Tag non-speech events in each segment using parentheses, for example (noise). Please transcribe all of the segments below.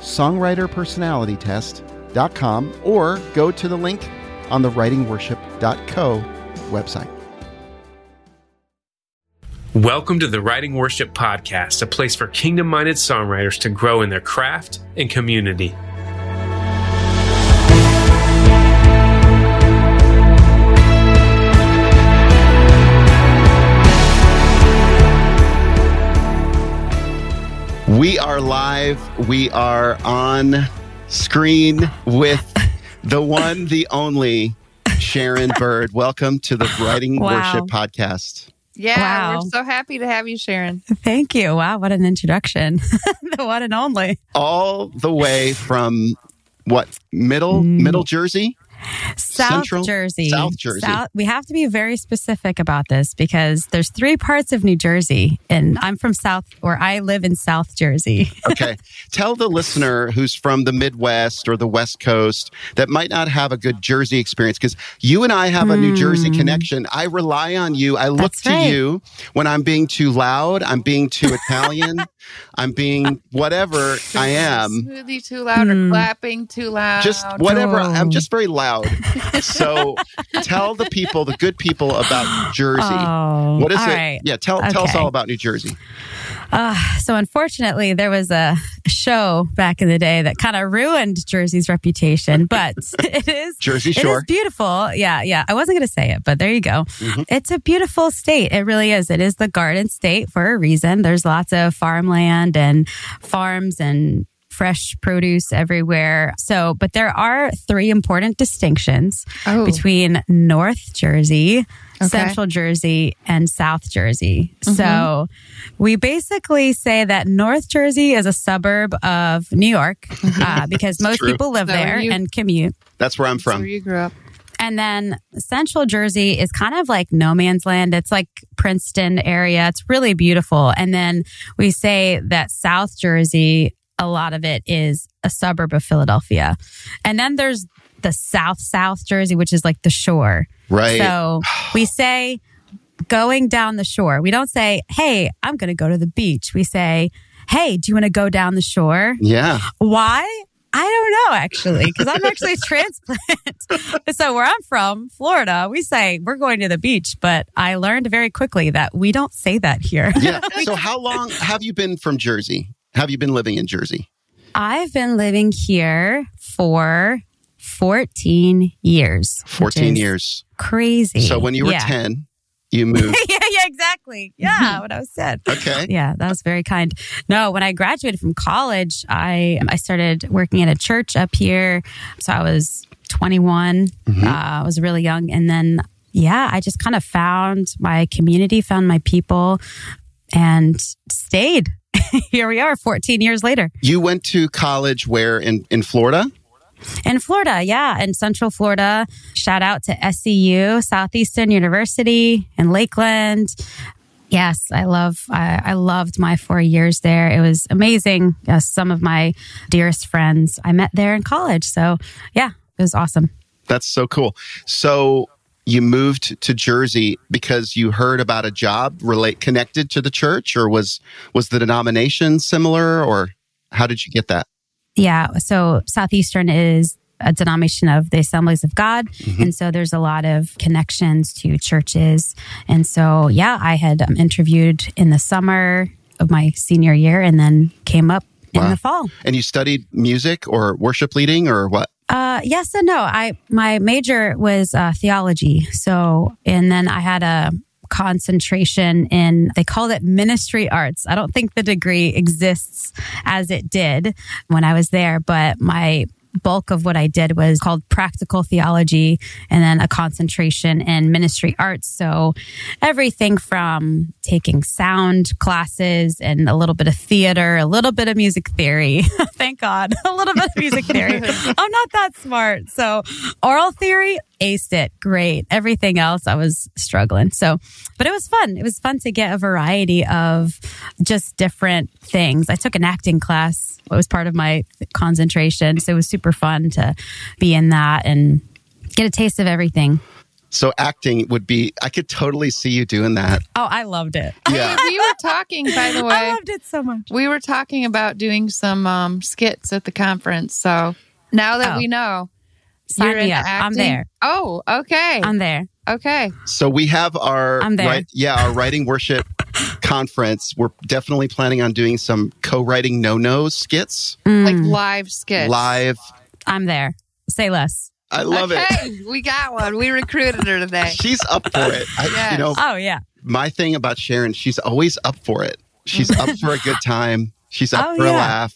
songwriterpersonalitytest.com or go to the link on the writingworship.co website. Welcome to the Writing Worship Podcast, a place for kingdom minded songwriters to grow in their craft and community. We are live. We are on screen with the one, the only Sharon Byrd. Welcome to the Writing Wow. Worship Podcast. Yeah, Wow. we're so happy to have you, Sharon. Thank you. Wow, what an introduction. (laughs) the one and only. All the way from what middle Mm. middle Jersey? South Central? Jersey. South Jersey. we have to be very specific about this because there's three parts of New Jersey, and I'm from South, or I live in South Jersey. (laughs) Okay. Tell the listener who's from the Midwest or the West Coast that might not have a good Jersey experience because you and I have a New Jersey connection. I rely on you. I look Hmm. That's to right. you when I'm being too loud, I'm being too Italian, (laughs) I'm being whatever I (laughs) am. Smoothie too loud or Hmm. clapping too loud. Just whatever. Oh. I'm just very loud. So tell the people, the good people about Jersey. Oh, what is it? right. Yeah, tell tell us all about New Jersey. Uh, so unfortunately, there was a show back in the day that kind of ruined Jersey's reputation, but (laughs) it is Jersey It Shore. is beautiful. Yeah, yeah. I wasn't going to say it, but there you go. Mhm. It's a beautiful state. It really is. It is the garden state for a reason. There's lots of farmland and farms and fresh produce everywhere. So, but there are three important distinctions Oh, between North Jersey, Okay. Central Jersey, and South Jersey. Mm-hmm. So we basically say that North Jersey is a suburb of New York (laughs) uh, because most true. people live Is there you- and commute. That's where I'm that's where from. you grew up. And then Central Jersey is kind of like no man's land. It's like Princeton area. It's really beautiful. And then we say that South Jersey, a lot of it is a suburb of Philadelphia. And then there's the South South Jersey, which is like the shore. Right. So (sighs) we say going down the shore. We don't say, hey, I'm going to go to the beach. We say, hey, do you want to go down the shore? yeah. Why? I don't know actually, because I'm actually a (laughs) transplant. (laughs) so where I'm from, Florida, we say we're going to the beach, but I learned very quickly that we don't say that here. Yeah. (laughs) So how long have you been from Jersey? Have you been living in Jersey? I've been living here for 14 years. 14 years. Crazy. So when you were yeah. 10, you moved. (laughs) yeah, yeah, exactly. Yeah, what I was said. Okay. Yeah, that was very kind. No, when I graduated from college, I I started working at a church up here. So I was 21. Mhm. Uh, I was really young, and then yeah, I just kind of found my community, found my people, and stayed. (laughs) here we are, 14 years later You went to college where in, in Florida? In Florida. Yeah, in Central Florida. Shout out to SEU, Southeastern University in Lakeland. Yes, I love. I, I loved my four years there. It was amazing. Yes, some of my dearest friends I met there in college. So yeah, it was awesome. That's so cool. So you moved to Jersey because you heard about a job relate connected to the church or was was the denomination similar or how did you get that? Yeah. So Southeastern is a denomination of the Assemblies of God. Mhm. And so there's a lot of connections to churches. And so, yeah, I had um, interviewed in the summer of my senior year and then came up in the fall. And you studied music or worship leading or what? Uh, yes and no. I my major was uh, theology. So, and then I had a concentration in they called it ministry arts. I don't think the degree exists as it did when I was there, but my bulk of what I did was called practical theology and then a concentration in ministry arts. So everything from taking sound classes and a little bit of theater, a little bit of music theory. (laughs) Thank God. (laughs) A little bit of music theory. (laughs) I'm not that smart. So oral theory, aced it. Great. Everything else, I was struggling. So, but it was fun. It was fun to get a variety of just different things. I took an acting class. It was part of my concentration. So it was super fun to be in that and get a taste of everything. So acting would be, I could totally see you doing that. Oh, I loved it. Yeah. we were talking, by the (laughs) way. I loved it so much. We were talking about doing some um, skits at the conference. So now that Oh. we know Sign you're me into up. I'm there. Oh, okay. I'm there. okay. So we have our I'm there. Right, yeah, our writing worship conference. We're definitely planning on doing some co-writing no-nos skits Like Mm, live skits. live. I'm there. Say less. I love it. we got one. We recruited her today. She's up for it. I, Yes. You know, Oh, yeah. my thing about Sharon, she's always up for it. She's up (laughs) for a good time. She's up Oh, for a laugh.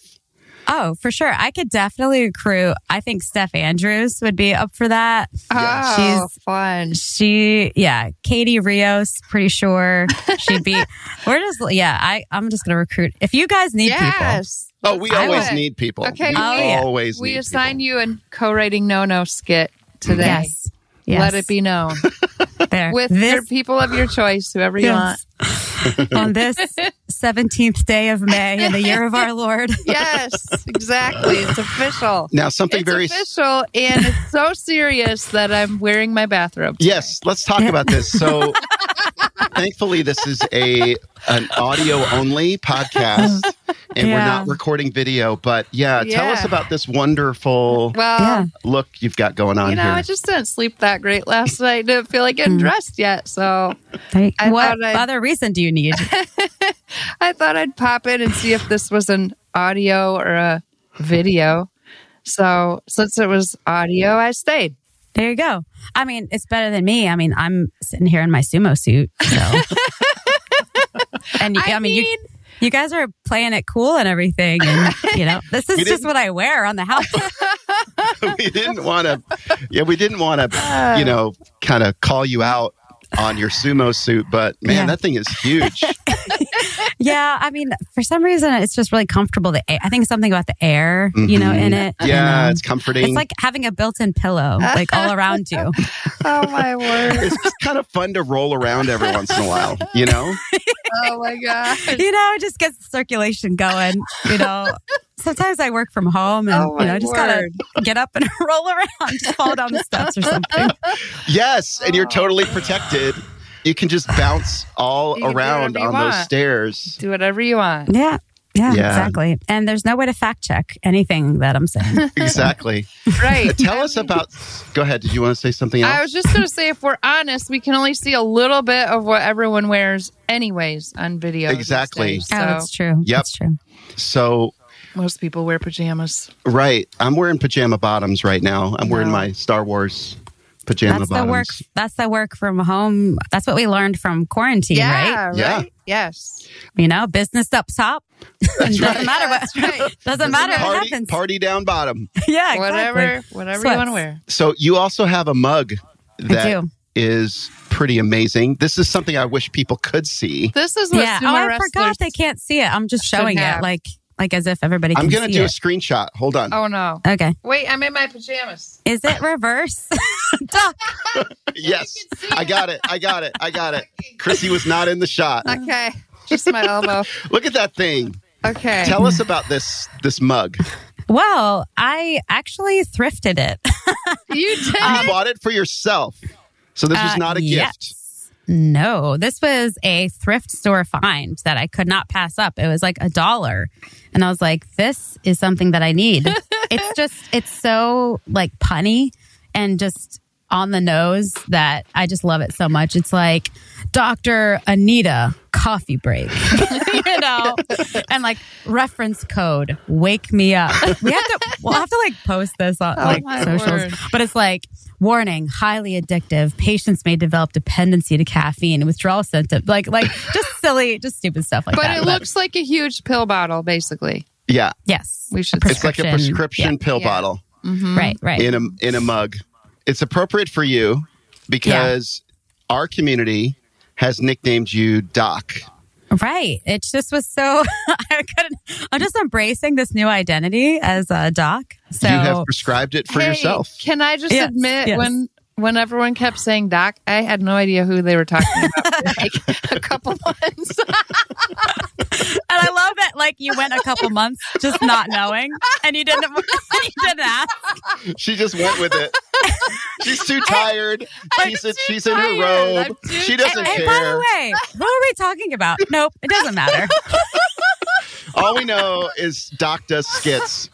Oh, for sure. I could definitely recruit. I think Steph Andrews would be up for that. Oh, She's- fun. She, yeah, Katie Rios, pretty sure she'd be. (laughs) We're just, yeah, I, I'm just going to recruit. If you guys need people, Oh, we I always would. need people. Okay, we Oh, yeah. always We assign people. you a co-writing no-no skit today. yes. Yes. Let it be known (laughs) there. with this, your people of your choice, whoever you want. on this (laughs) 17th day of May in the year of our Lord. (laughs) Yes, exactly. It's official. Now, something It's very official, and it's so serious that I'm wearing my bathrobe. today. Yes, let's talk about this. So, thankfully, this is a an audio only podcast, (laughs) and we're not recording video. But yeah, tell us about this wonderful Well, look you've got going on you know, here. I just didn't sleep that great last night. Didn't feel like getting Mm. dressed yet, so Right. I what thought I'd- other reason do you need? (laughs) I thought I'd pop in and see if this was an audio or a video. So since it was audio, I stayed. There you go. I mean, it's better than me. I mean, I'm sitting here in my sumo suit. So, (laughs) and I, I mean, you mean- you guys are playing it cool and everything, and you know, this is just what I wear on the house. (laughs) (laughs) we didn't want to, yeah, we didn't want to, you uh. know, kind of call you out on your sumo suit, but man, Yeah. that thing is huge. Yeah, I mean, for some reason, it's just really comfortable. The air, I think something about the air, you know, in it. Mm-hmm. yeah, And, um, it's comforting. it's like having a built-in pillow, like all around you. (laughs) Oh my word! it's just kind of fun to roll around every once in a while, you know? Oh my god! you know, it just gets the circulation going. You know, sometimes I work from home and Oh, you my know, just gotta get up and (laughs) roll around, just fall down the steps or something. Yes, and you're totally protected. You can just bounce (sighs) all You can do around whatever you on those stairs. Do whatever you want. Yeah. Yeah, Yeah. exactly. And there's no way to fact check anything that I'm saying. (laughs) Exactly. Right. (laughs) Tell us about. Go ahead. Did you want to say something else? I was just going to say, if we're honest, we can only see a little bit of what everyone wears, anyways, on video. Exactly. days. oh, that's true. Yep. That's true. so most people wear pajamas. right, I'm wearing pajama bottoms right now. I'm wearing No. my Star Wars pajama That's bottoms. the work. That's the work from home. That's what we learned from quarantine, right? Yeah. Right. Yeah. Yes. You know, business up top. (laughs) doesn't right. matter what. That's right. (laughs) Doesn't matter what Party, happens. party down bottom. (laughs) yeah, exactly. Whatever. Whatever Sweats. you want to wear. So you also have a mug that is pretty amazing. This is something I wish people could see. This is what Yeah. sumo Oh, I forgot they can't see it. I'm just should showing it, like like as if everybody I'm going to see do a screenshot. Hold on. Oh no! Okay. Wait, I'm in my pajamas. Is it reverse? (laughs) (laughs) Yes, I got it. I got it. I got it. (laughs) Krissy was not in the shot. Okay, just my elbow. Look at that thing. Okay. Tell us about this this mug. well, I actually thrifted it. you did. You bought it for yourself. So this was Uh, not a yes. gift. No, this was a thrift store find that I could not pass up. It was like a dollar. And I was like, this is something that I need. (laughs) it's just, it's so like punny and just on the nose that I just love it so much. It's like Dr. Anita coffee break, (laughs) you know, and like reference code, wake me up. We have to, we'll have to like post this on Oh, like socials, word. but it's like warning, highly addictive. Patients may develop dependency to caffeine, withdrawal symptoms, like like just (laughs) silly, just stupid stuff like that. but that. it looks like a huge pill bottle, basically. Yeah. yes, We should. It's like a prescription Yeah. pill Yeah. bottle. Mm-hmm. Right, right. in a in a mug. It's appropriate for you because our community has nicknamed you Doc. Right. It just was so (laughs) I couldn't I'm just embracing this new identity as a doc. So you have prescribed it for Hey, yourself. Can I just Yes, admit yes. when when everyone kept saying doc, I had no idea who they were talking about (laughs) like a couple months. (laughs) and I love that like you went a couple months just not knowing and you didn't you didn't ask. She just went with it. She's too (laughs) tired. She's, I'm in- too she's in her robe. She doesn't Hey, care. by the way, who are we talking about? Nope, it doesn't matter. (laughs) All we know is Doc does skits.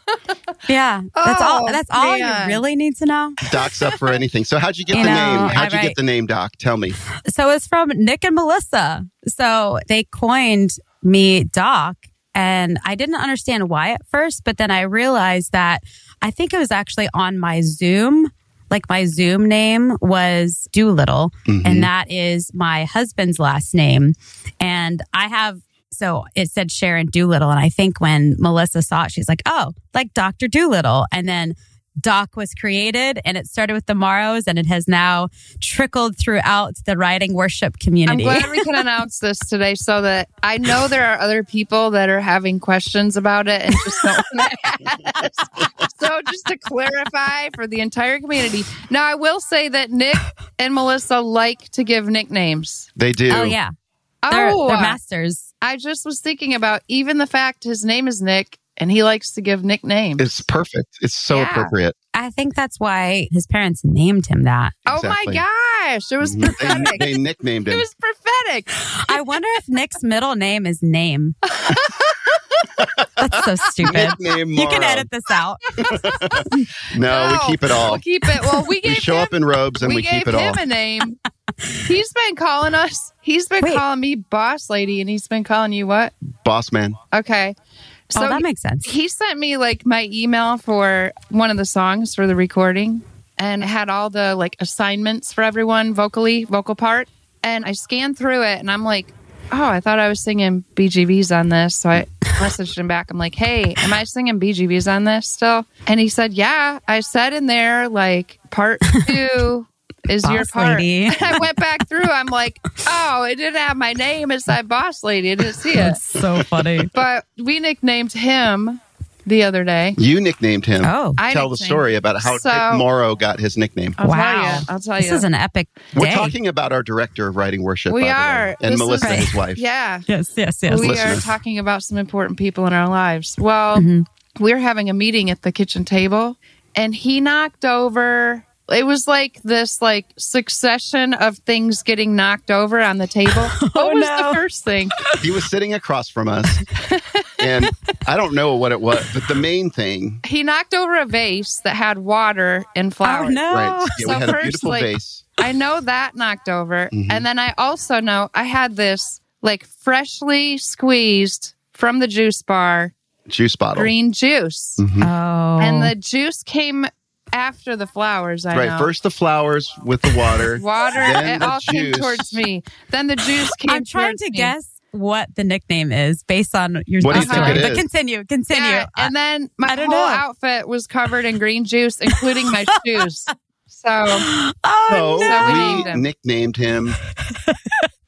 Yeah. That's all Oh, that's all man. you really need to know. Doc's up for anything. So how'd you get You the know, name? How'd I- you right. get the name Doc? Tell me. So it's from Nick and Melissa. So they coined me Doc and I didn't understand why at first, but then I realized that I think it was actually on my Zoom. Like my Zoom name was Doolittle, Mhm. and that is my husband's last name. And I have, so it said Sharon Doolittle. And I think when Melissa saw it, she's like, oh, like Dr. Doolittle. And then Doc was created and it started with the Morrows and it has now trickled throughout the writing worship community. I'm glad we can (laughs) announce this today so that I know there are other people that are having questions about it and just don't want to (laughs) ask. So just to clarify for the entire community. Now I will say that Nick and Melissa like to give nicknames. They do. oh, yeah. They're, oh, they're masters. I just was thinking about even the fact his name is Nick and he likes to give nicknames. It's perfect. It's so Yeah. appropriate. I think that's why his parents named him that. oh my gosh, it was They, prophetic. they nicknamed (laughs) it him. was prophetic. I wonder if Nick's middle name is Name. That's so stupid. You can edit this out. No, we keep it all. We'll keep it. Well, we We show him, up in robes and we, we, keep gave it him all. a name. He's been calling us. He's been Wait. calling me boss lady, and he's been calling you what? Boss man. Okay. Oh, so oh, that makes sense. he sent me like my email for one of the songs for the recording and had all the like assignments for everyone vocally, vocal part. And I scanned through it and I'm like, oh, I thought I was singing BGVs on this. So I (laughs) messaged him back. I'm like, hey, am I singing BGVs on this still? And he said, yeah. I said in there, like, part (laughs) two is your Boss part. lady. And (laughs) I went back through. I'm like, oh, it didn't have my name. It said boss lady. I didn't see it. That's so funny. But we nicknamed him the other day. You nicknamed him. Oh, I Tell the story about how So- Nick Morrow got his nickname. I'll wow. tell you. I'll tell this is an epic We're talking about our director of writing worship. We by the way, are. and This Melissa, is- his wife. yeah. yes, yes, yes. we Listeners. are talking about some important people in our lives. Well, Mhm. we're having a meeting at the kitchen table and he knocked over it was like this like succession of things getting knocked over on the table. (laughs) what was no. the first thing? He was sitting across from us, and I don't know what it was, but the main thing, He knocked over a vase that had water and flowers. Oh flowers. no! right? Yeah, we So had a beautiful like- vase. I know that knocked over. Mhm. And then I also know I had this like freshly squeezed from the juice bar juice bottle. green juice. Mhm. Oh, And the juice came after the flowers. I Right, know. first the flowers with the water. (laughs) water. then It the all came juice. towards me. Then the juice came. I'm trying to me. guess what the nickname is based on your What do you think story. it But continue, continue. Yeah, and then my whole know. outfit was covered in green juice, including my (laughs) shoes. So oh So So we we him. nicknamed him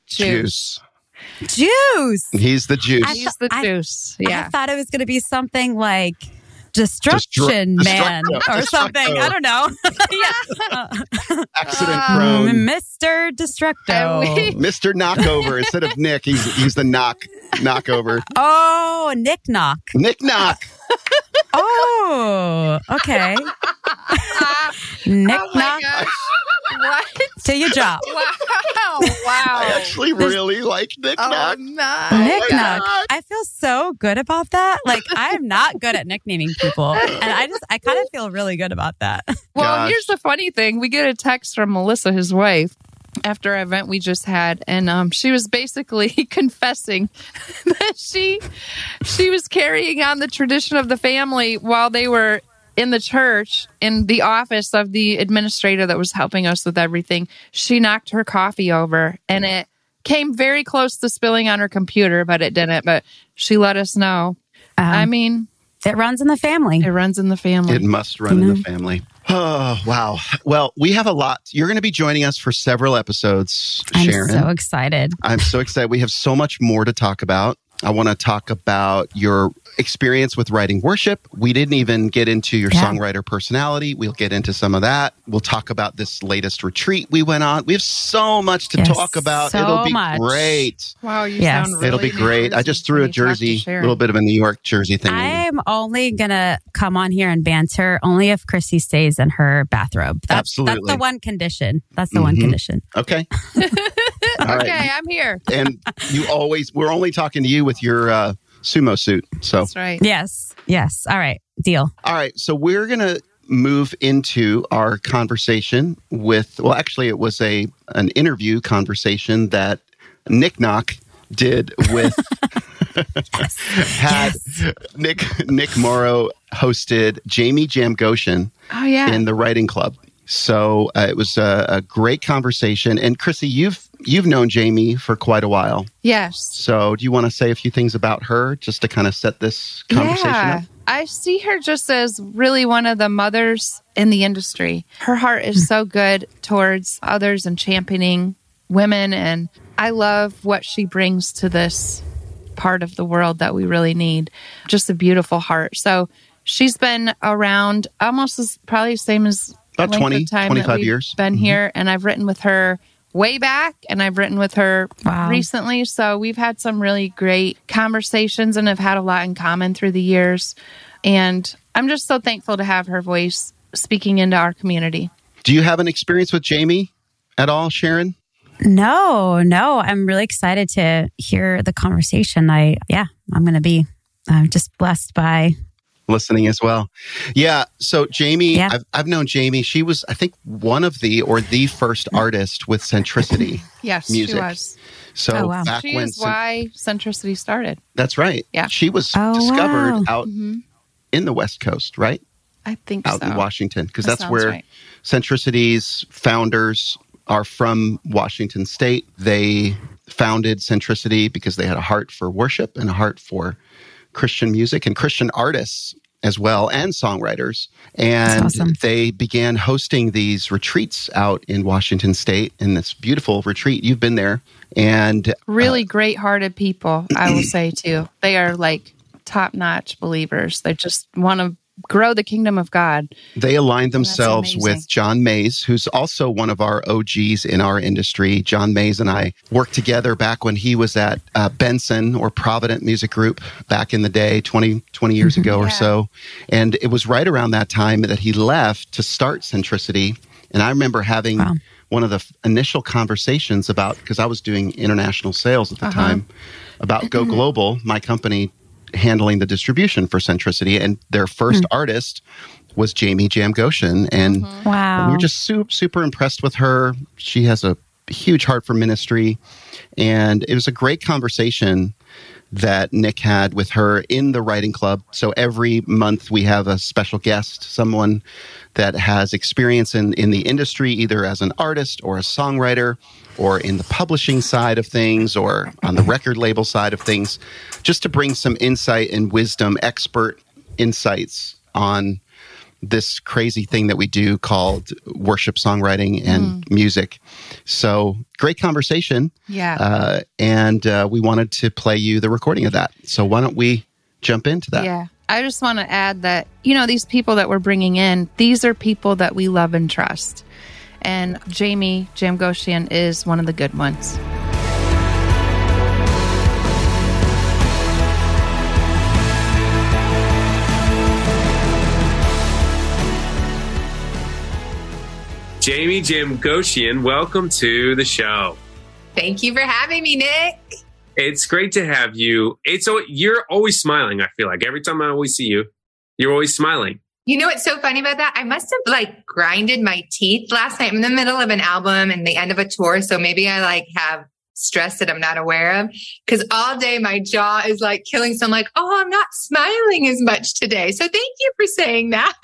juice. (laughs) Juice. juice. He's the juice. I He's the I- juice. I Yeah. I thought it was going to be something like destruction Destru- man Destructo. or something. I don't know. (laughs) yeah, (laughs) Accident Uh, prone. Mr. Destructo. (laughs) Mr. Knockover instead of Nick, he's he's the knock knockover. oh, Nick Knock. Nick Knock. Oh, okay. (laughs) Nick oh my Knock gosh! What? to your job. (laughs) Wow! Wow! I actually really like Nick oh Knock. no! Nick oh Knock. God. I feel so good about that. Like I'm not good at nicknaming people, and I just I kind of feel really good about that. Well, Gosh. here's the funny thing: we get a text from Melissa, his wife, after an event we just had, and um, she was basically (laughs) confessing (laughs) that she she was carrying on the tradition of the family while they were in the church in the office of the administrator that was helping us with everything. She knocked her coffee over, and it came very close to spilling on her computer, but it didn't. But she let us know. Um, I mean, It runs in the family. It runs in the family. It must run in the family. Oh, wow. Well, we have a lot. You're going to be joining us for several episodes, I'm Sharon. so excited. I'm so excited. We have so much more to talk about. I want to talk about your experience with writing worship. We didn't even get into your Yeah. songwriter personality. We'll get into some of that. We'll talk about this latest retreat we went on. We have so much to Yes, talk about. so It'll be much. great. wow, you Yes. sound really It'll be great. I just threw a Jersey when you talk to Jersey, a little bit of a New York Jersey thing. I'm only gonna come on here and banter only if Krissy stays in her bathrobe. That's that's the one condition. That's the one Mhm. condition. Okay. (laughs) All right. Okay, I'm here. And you always, we're only talking to you with your uh, sumo suit. So, That's right. Yes. Yes. All right. Deal. all right. So we're going to move into our conversation with, well, actually, it was a an interview conversation that Nick Knock did with, (laughs) had Nick, Nick Morrow hosted Jaime Jamgochian Oh yeah. in the writing club. So uh, it was a, a great conversation. And Krissy, you've you've known Jaime for quite a while. yes. So do you want to say a few things about her just to kind of set this conversation yeah. up? I see her just as really one of the mothers in the industry. Her heart is so good towards others and championing women. And I love what she brings to this part of the world that we really need. Just a beautiful heart. So she's been around almost as probably the same as About length 20, of time that 25 we've years. Been Mhm. here, and I've written with her way back, and I've written with her Wow. recently. So we've had some really great conversations, and have had a lot in common through the years. And I'm just so thankful to have her voice speaking into our community. Do you have an experience with Jaime at all, Sharon? No, no. I'm really excited to hear the conversation. I yeah, I'm gonna be I'm just blessed by Listening as well. Yeah. So Jaime, Yeah. I've, I've known Jaime. She was, I think, one of the or the first artist with Centricity. (laughs) Yes, Music. she was. So Oh, wow. back She when is why Centricity started. that's right. Yeah. She was Oh, discovered wow. out hmm in the West Coast, right? I think Out so. in Washington, because That that's where right. Centricity's founders are from Washington State. They founded Centricity because they had a heart for worship and a heart for Christian music and Christian artists as well and songwriters. And awesome. they began hosting these retreats out in Washington State in this beautiful retreat. You've been there. And uh, really great hearted people, I will say too. They are like top notch believers. They just want to grow the kingdom of God. They aligned themselves with John Mays, who's also one of our OGs in our industry. John Mays and I worked together back when he was at uh, Benson or Provident Music Group back in the day, 20, 20 years (laughs) ago or so. And it was right around that time that he left to start Centricity. And I remember having Wow. one of the f- initial conversations about, because I was doing international sales at the Uh-huh. time, about Go (laughs) Global, my company handling the distribution for Centricity. And their first hmm. artist was Jaime Jamgochian, And mm-hmm. wow. we were just super, super impressed with her. She has a huge heart for ministry. And it was a great conversation that Nick had with her in the writing club. So every month we have a special guest, someone that has experience in, in the industry, either as an artist or a songwriter or in the publishing side of things or on the record label side of things, just to bring some insight and wisdom, expert insights on this crazy thing that we do called worship songwriting and music. So great conversation. Yeah. Uh, and uh, we wanted to play you the recording of that. So why don't we jump into that? Yeah. I just want to add that, you know, these people that we're bringing in, these are people that we love and trust. And Jaime Jamgochian is one of the good ones. Jaime Jamgochian, welcome to the show. Thank you for having me, Nick. It's great to have you. It's you're always smiling. I feel like every time I always see you, you're always smiling. You know what's so funny about that? I must have like grinded my teeth last night. I'm in the middle of an album and the end of a tour. So maybe I like have stress that I'm not aware of. Cause all day my jaw is like killing. So I'm like, oh, I'm not smiling as much today. So thank you for saying that. (laughs)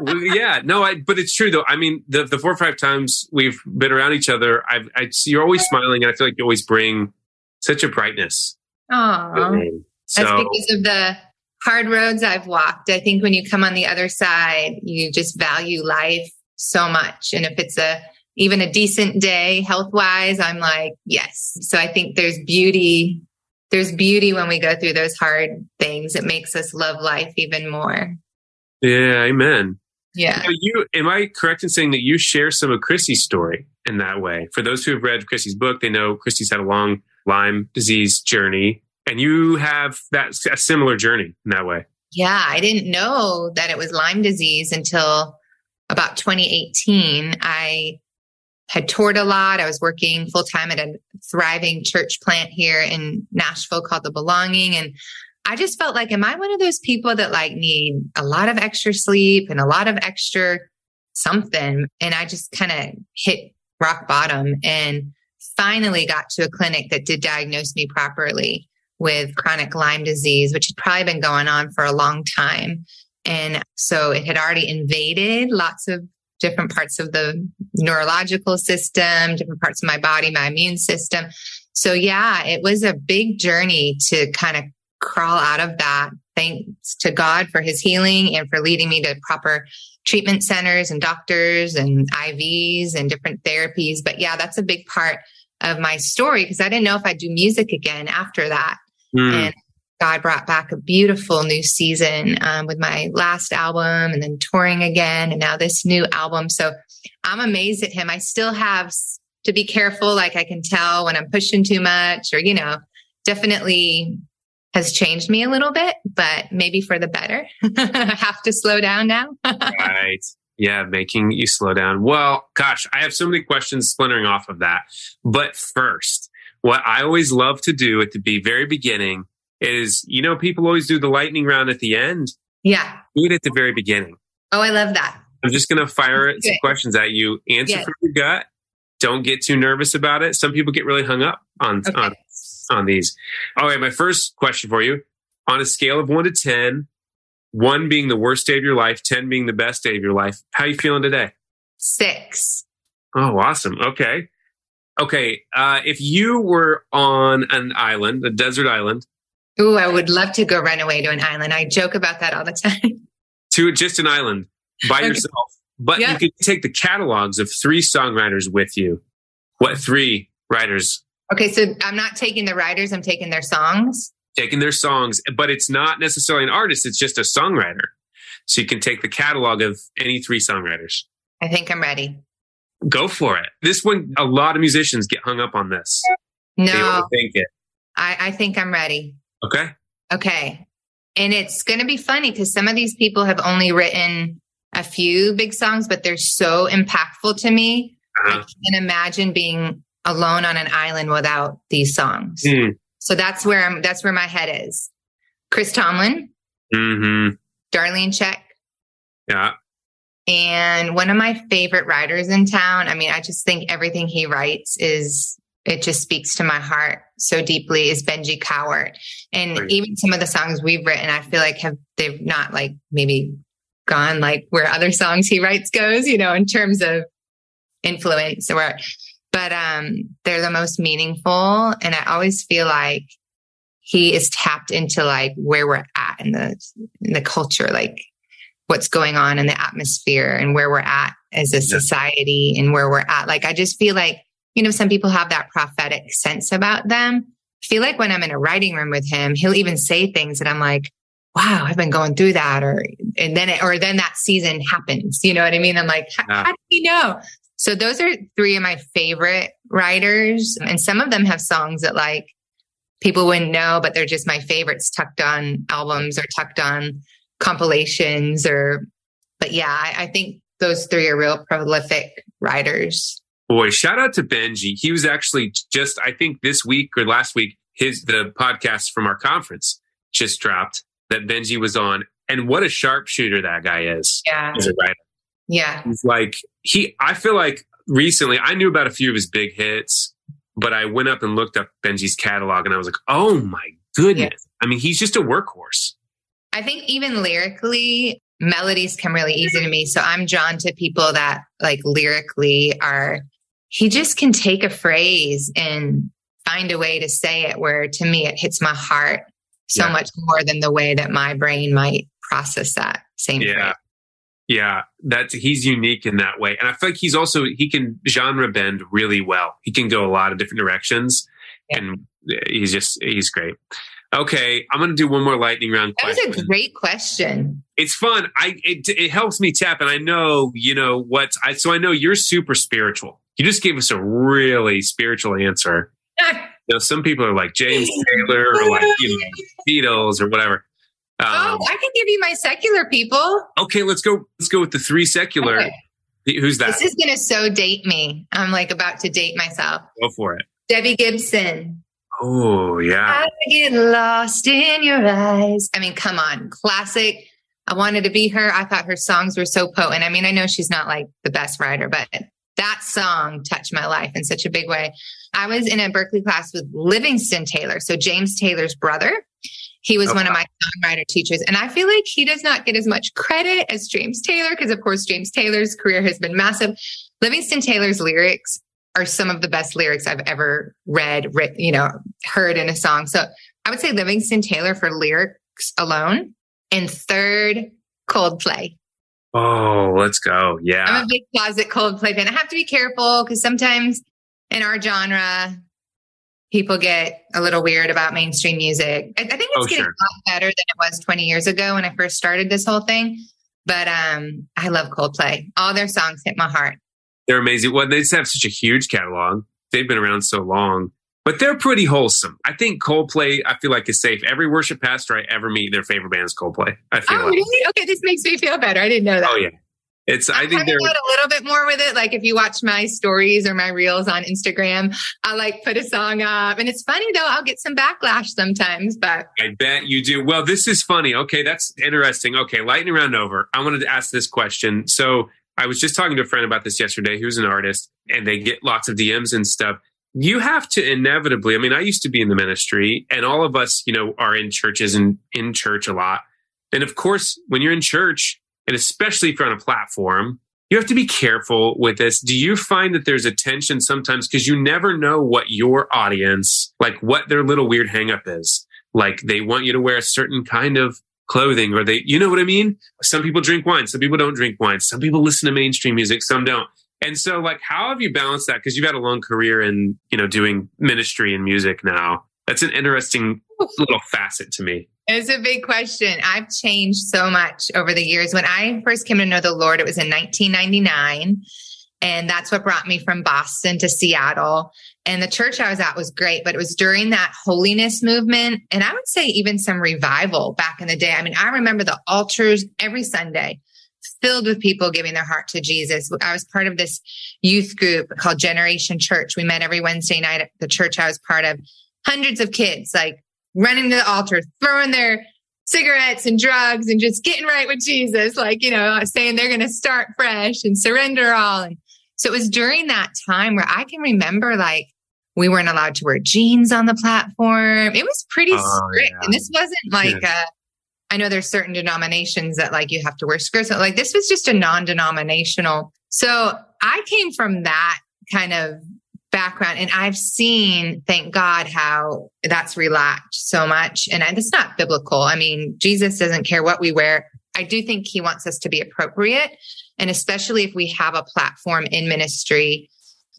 Well, yeah, no, I, but it's true though. I mean, the the four or five times we've been around each other, I've, I you're always smiling, and I feel like you always bring such a brightness. Oh, Um, that's so because of the hard roads I've walked. I think when you come on the other side, you just value life so much. And if it's a even a decent day health wise, I'm like, yes. So I think there's beauty. There's beauty when we go through those hard things. It makes us love life even more. Yeah, amen. Yeah. Now, you am I correct in saying that you share some of Krissy's story in that way? For those who have read Krissy's book, they know Krissy's had a long Lyme disease journey, and you have that a similar journey in that way. Yeah, I didn't know that it was Lyme disease until about 2018. I had toured a lot. I was working full time at a thriving church plant here in Nashville called The Belonging. And I just felt like, am I one of those people that like need a lot of extra sleep and a lot of extra something? And I just kind of hit rock bottom and finally got to a clinic that did diagnose me properly with chronic Lyme disease, which had probably been going on for a long time. And so it had already invaded lots of different parts of the neurological system, different parts of my body, my immune system. So yeah, it was a big journey to kind of crawl out of that. Thanks to God for his healing and for leading me to proper treatment centers and doctors and IVs and different therapies. But yeah, that's a big part of my story because I didn't know if I'd do music again after that. Mm. And God brought back a beautiful new season um, with my last album and then touring again and now this new album. So I'm amazed at him. I still have to be careful. Like I can tell when I'm pushing too much or, you know, definitely has changed me a little bit, but maybe for the better. (laughs) I have to slow down now. (laughs) right. Yeah, making you slow down. Well, gosh, I have so many questions splintering off of that. But first, what I always love to do at the very beginning is, you know, people always do the lightning round at the end. Yeah. Do it at the very beginning. Oh, I love that. I'm just going to fire some questions at you. Answer yes. from your gut. Don't get too nervous about it. Some people get really hung up on, okay. on on these. All right, my first question for you on a scale of one to 10, one being the worst day of your life, 10 being the best day of your life, how are you feeling today? Six. Oh, awesome. Okay. Okay. Uh, if you were on an island, a desert island. Ooh, I would love to go run away to an island. I joke about that all the (laughs) time. to just an island by okay. yourself. But you could take the catalogs of three songwriters with you. What three writers Okay, so I'm not taking the writers, I'm taking their songs. Taking their songs, but it's not necessarily an artist, it's just a songwriter. So you can take the catalog of any three songwriters. I think I'm ready. Go for it. This one, a lot of musicians get hung up on this. No. think it. I, I think I'm ready. Okay. Okay. And it's going to be funny because some of these people have only written a few big songs, but they're so impactful to me. Uh-huh. I can't imagine being alone on an island without these songs. Mm. So that's where I'm, that's where my head is. Chris Tomlin, mm-hmm. Darlene Zschech. Yeah. And one of my favorite writers in town. I mean, I just think everything he writes is, it just speaks to my heart so deeply is Benji Cowart. And right. even some of the songs we've written, I feel like have, they've not like maybe gone like where other songs he writes goes, you know, in terms of influence or but um, they're the most meaningful. And I always feel like he is tapped into like where we're at in the in the culture, like what's going on in the atmosphere and where we're at as a society and where we're at. Like I just feel like, you know, some people have that prophetic sense about them. I feel like when I'm in a writing room with him, he'll even say things that I'm like, wow, I've been going through that. Or, and then it, or then that season happens. You know what I mean? I'm like, how, how do you know? So those are three of my favorite writers. And some of them have songs that like people wouldn't know, but they're just my favorites tucked on albums or tucked on compilations or, but yeah, I, I think those three are real prolific writers. Boy, shout out to Benji. He was actually just, I think this week or last week, his, the podcast from our conference just dropped that Benji was on. And what a sharpshooter that guy is yeah. as a writer. Yeah. He's like, he, I feel like recently I knew about a few of his big hits, but I went up and looked up Benji's catalog and I was like, oh my goodness. Yeah. I mean, he's just a workhorse. I think even lyrically, melodies come really easy to me. So I'm drawn to people that like lyrically are, he just can take a phrase and find a way to say it where to me it hits my heart so yeah. much more than the way that my brain might process that same yeah. phrase. Yeah, that's he's unique in that way. And I feel like he's also he can genre bend really well. He can go a lot of different directions yeah. and eh, he's just he's great. Okay, I'm going to do one more lightning round. That question. was a great question. It's fun. I it, it helps me tap, and I know you know what. I so I know you're super spiritual. You just gave us a really spiritual answer. (laughs) you know, some people are like James Taylor or like you know (laughs) Beatles or whatever. Um, oh, I can give you my secular people. Okay, let's go. Let's go with the three secular. Okay. Who's that? This is going to so date me. I'm like about to date myself. Go for it. Debbie Gibson. Oh, yeah. I get lost in your eyes. I mean, come on. Classic. I wanted to be her. I thought her songs were so potent. I mean, I know she's not like the best writer, but that song touched my life in such a big way. I was in a Berklee class with Livingston Taylor. So James Taylor's brother. He was one of my songwriter teachers. And I feel like he does not get as much credit as James Taylor, because of course, James Taylor's career has been massive. Livingston Taylor's lyrics are some of the best lyrics I've ever read, you know, heard in a song. So I would say Livingston Taylor for lyrics alone. And third, Coldplay. Oh, let's go. Yeah. I'm a big closet Coldplay fan. I have to be careful because sometimes in our genre, people get a little weird about mainstream music. I, I think it's oh, getting sure. a lot better than it was 20 years ago when I first started this whole thing. But um, I love Coldplay. All their songs hit my heart. They're amazing. Well, they just have such a huge catalog. They've been around so long, but they're pretty wholesome. I think Coldplay, I feel like is safe. Every worship pastor I ever meet, their favorite band is Coldplay. I feel oh, like. really? Okay, this makes me feel better. I didn't know that. Oh yeah. It's I, I think they're a little bit more with it. Like if you watch my stories or my reels on Instagram, I like put a song up, and it's funny though. I'll get some backlash sometimes, but I bet you do. Well, this is funny. Okay, that's interesting. Okay, lightning round over. I wanted to ask this question. So I was just talking to a friend about this yesterday who's an artist and they get lots of DMs and stuff. You have to inevitably, I mean, I used to be in the ministry and all of us, you know, are in churches and in church a lot. And of course, when you're in church, and especially if you're on a platform, you have to be careful with this. Do you find that there's a tension sometimes because you never know what your audience, like what their little weird hangup is? Like they want you to wear a certain kind of clothing or they, you know what I mean? Some people drink wine. Some people don't drink wine. Some people listen to mainstream music. Some don't. And so like, how have you balanced that? Cause you've had a long career in, you know, doing ministry and music now. That's an interesting little facet to me. It's a big question. I've changed so much over the years. When I first came to know the Lord, it was in 1999. And that's what brought me from Boston to Seattle. And the church I was at was great, but it was during that holiness movement. And I would say even some revival back in the day. I mean, I remember the altars every Sunday filled with people giving their heart to Jesus. I was part of this youth group called Generation Church. We met every Wednesday night at the church I was part of. Hundreds of kids like running to the altar, throwing their cigarettes and drugs and just getting right with Jesus, like, you know, saying they're going to start fresh and surrender all. And so it was during that time where I can remember like we weren't allowed to wear jeans on the platform. It was pretty oh, strict. Yeah. And this wasn't like yeah. a, I know there's certain denominations that like you have to wear skirts. Like this was just a non-denominational. So I came from that kind of background and I've seen, thank God, how that's relaxed so much. And it's not biblical. I mean, Jesus doesn't care what we wear. I do think he wants us to be appropriate. And especially if we have a platform in ministry,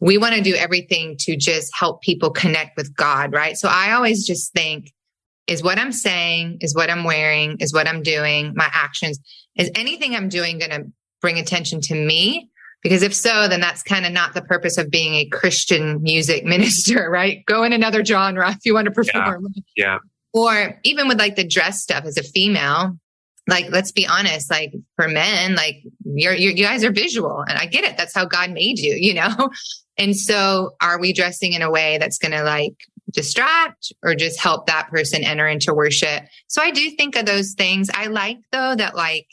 we want to do everything to just help people connect with God, right? So I always just think, is what I'm saying, is what I'm wearing, is what I'm doing, my actions, is anything I'm doing going to bring attention to me? Because if so, then that's kind of not the purpose of being a Christian music (laughs) minister, right? Go in another genre if you want to perform. Yeah. yeah. Or even with like the dress stuff as a female, like let's be honest like for men like you're, you're, you guys are visual and i get it that's how god made you you know (laughs) and so are we dressing in a way that's going to like distract or just help that person enter into worship so i do think of those things i like though that like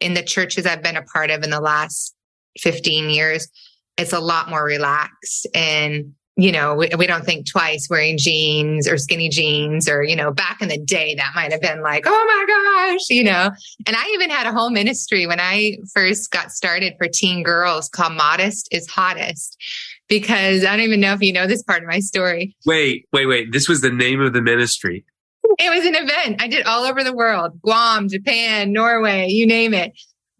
in the churches i've been a part of in the last 15 years it's a lot more relaxed and you know, we, we, don't think twice wearing jeans or skinny jeans or, you know, back in the day that might have been like, oh my gosh, you know. And I even had a whole ministry when I first got started for teen girls called Modest is Hottest because I don't even know if you know this part of my story. Wait, wait, wait. This was the name of the ministry. it was an event. I did all over the world Guam, Japan, Norway, you name it,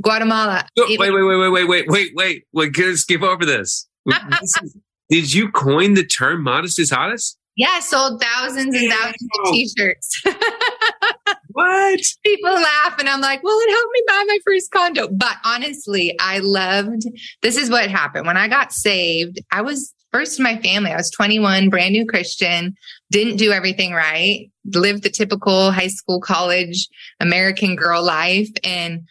Guatemala. Oh, wait, wait, wait, wait, wait, wait, wait, wait. Wait, skip over this. (laughs) did you coin the term modest is hottest? Yeah, sold thousands and thousands of t shirts. (laughs) what? People laugh, and I'm like, well, it helped me buy my first condo. But honestly, I loved this is what happened. When I got saved, I was first in my family. I was 21, brand new Christian, didn't do everything right, lived the typical high school, college American girl life. And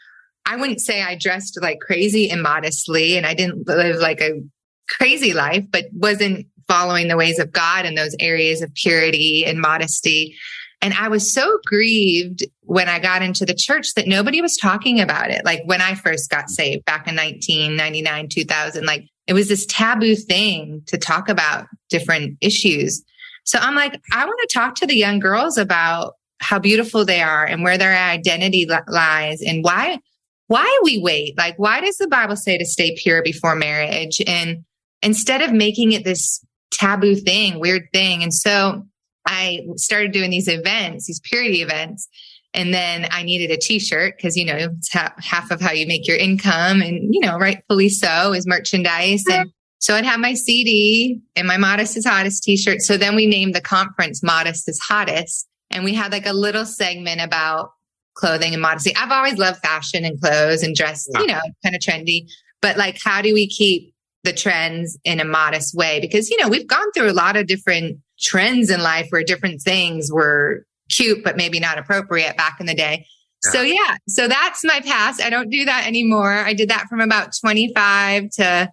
I wouldn't say I dressed like crazy immodestly and I didn't live like a crazy life, but wasn't following the ways of God in those areas of purity and modesty. And I was so grieved when I got into the church that nobody was talking about it. Like when I first got saved back in 1999, 2000, like it was this taboo thing to talk about different issues. So I'm like, I want to talk to the young girls about how beautiful they are and where their identity lies and why why we wait like why does the bible say to stay pure before marriage and instead of making it this taboo thing, weird thing. And so I started doing these events, these purity events. And then I needed a t-shirt because, you know, it's half of how you make your income and, you know, rightfully so is merchandise. And so I'd have my CD and my Modest is Hottest t-shirt. So then we named the conference Modest is Hottest. And we had like a little segment about clothing and modesty. I've always loved fashion and clothes and dress, yeah. you know, kind of trendy. But like, how do we keep the trends in a modest way because you know we've gone through a lot of different trends in life where different things were cute but maybe not appropriate back in the day yeah. so yeah so that's my past i don't do that anymore i did that from about 25 to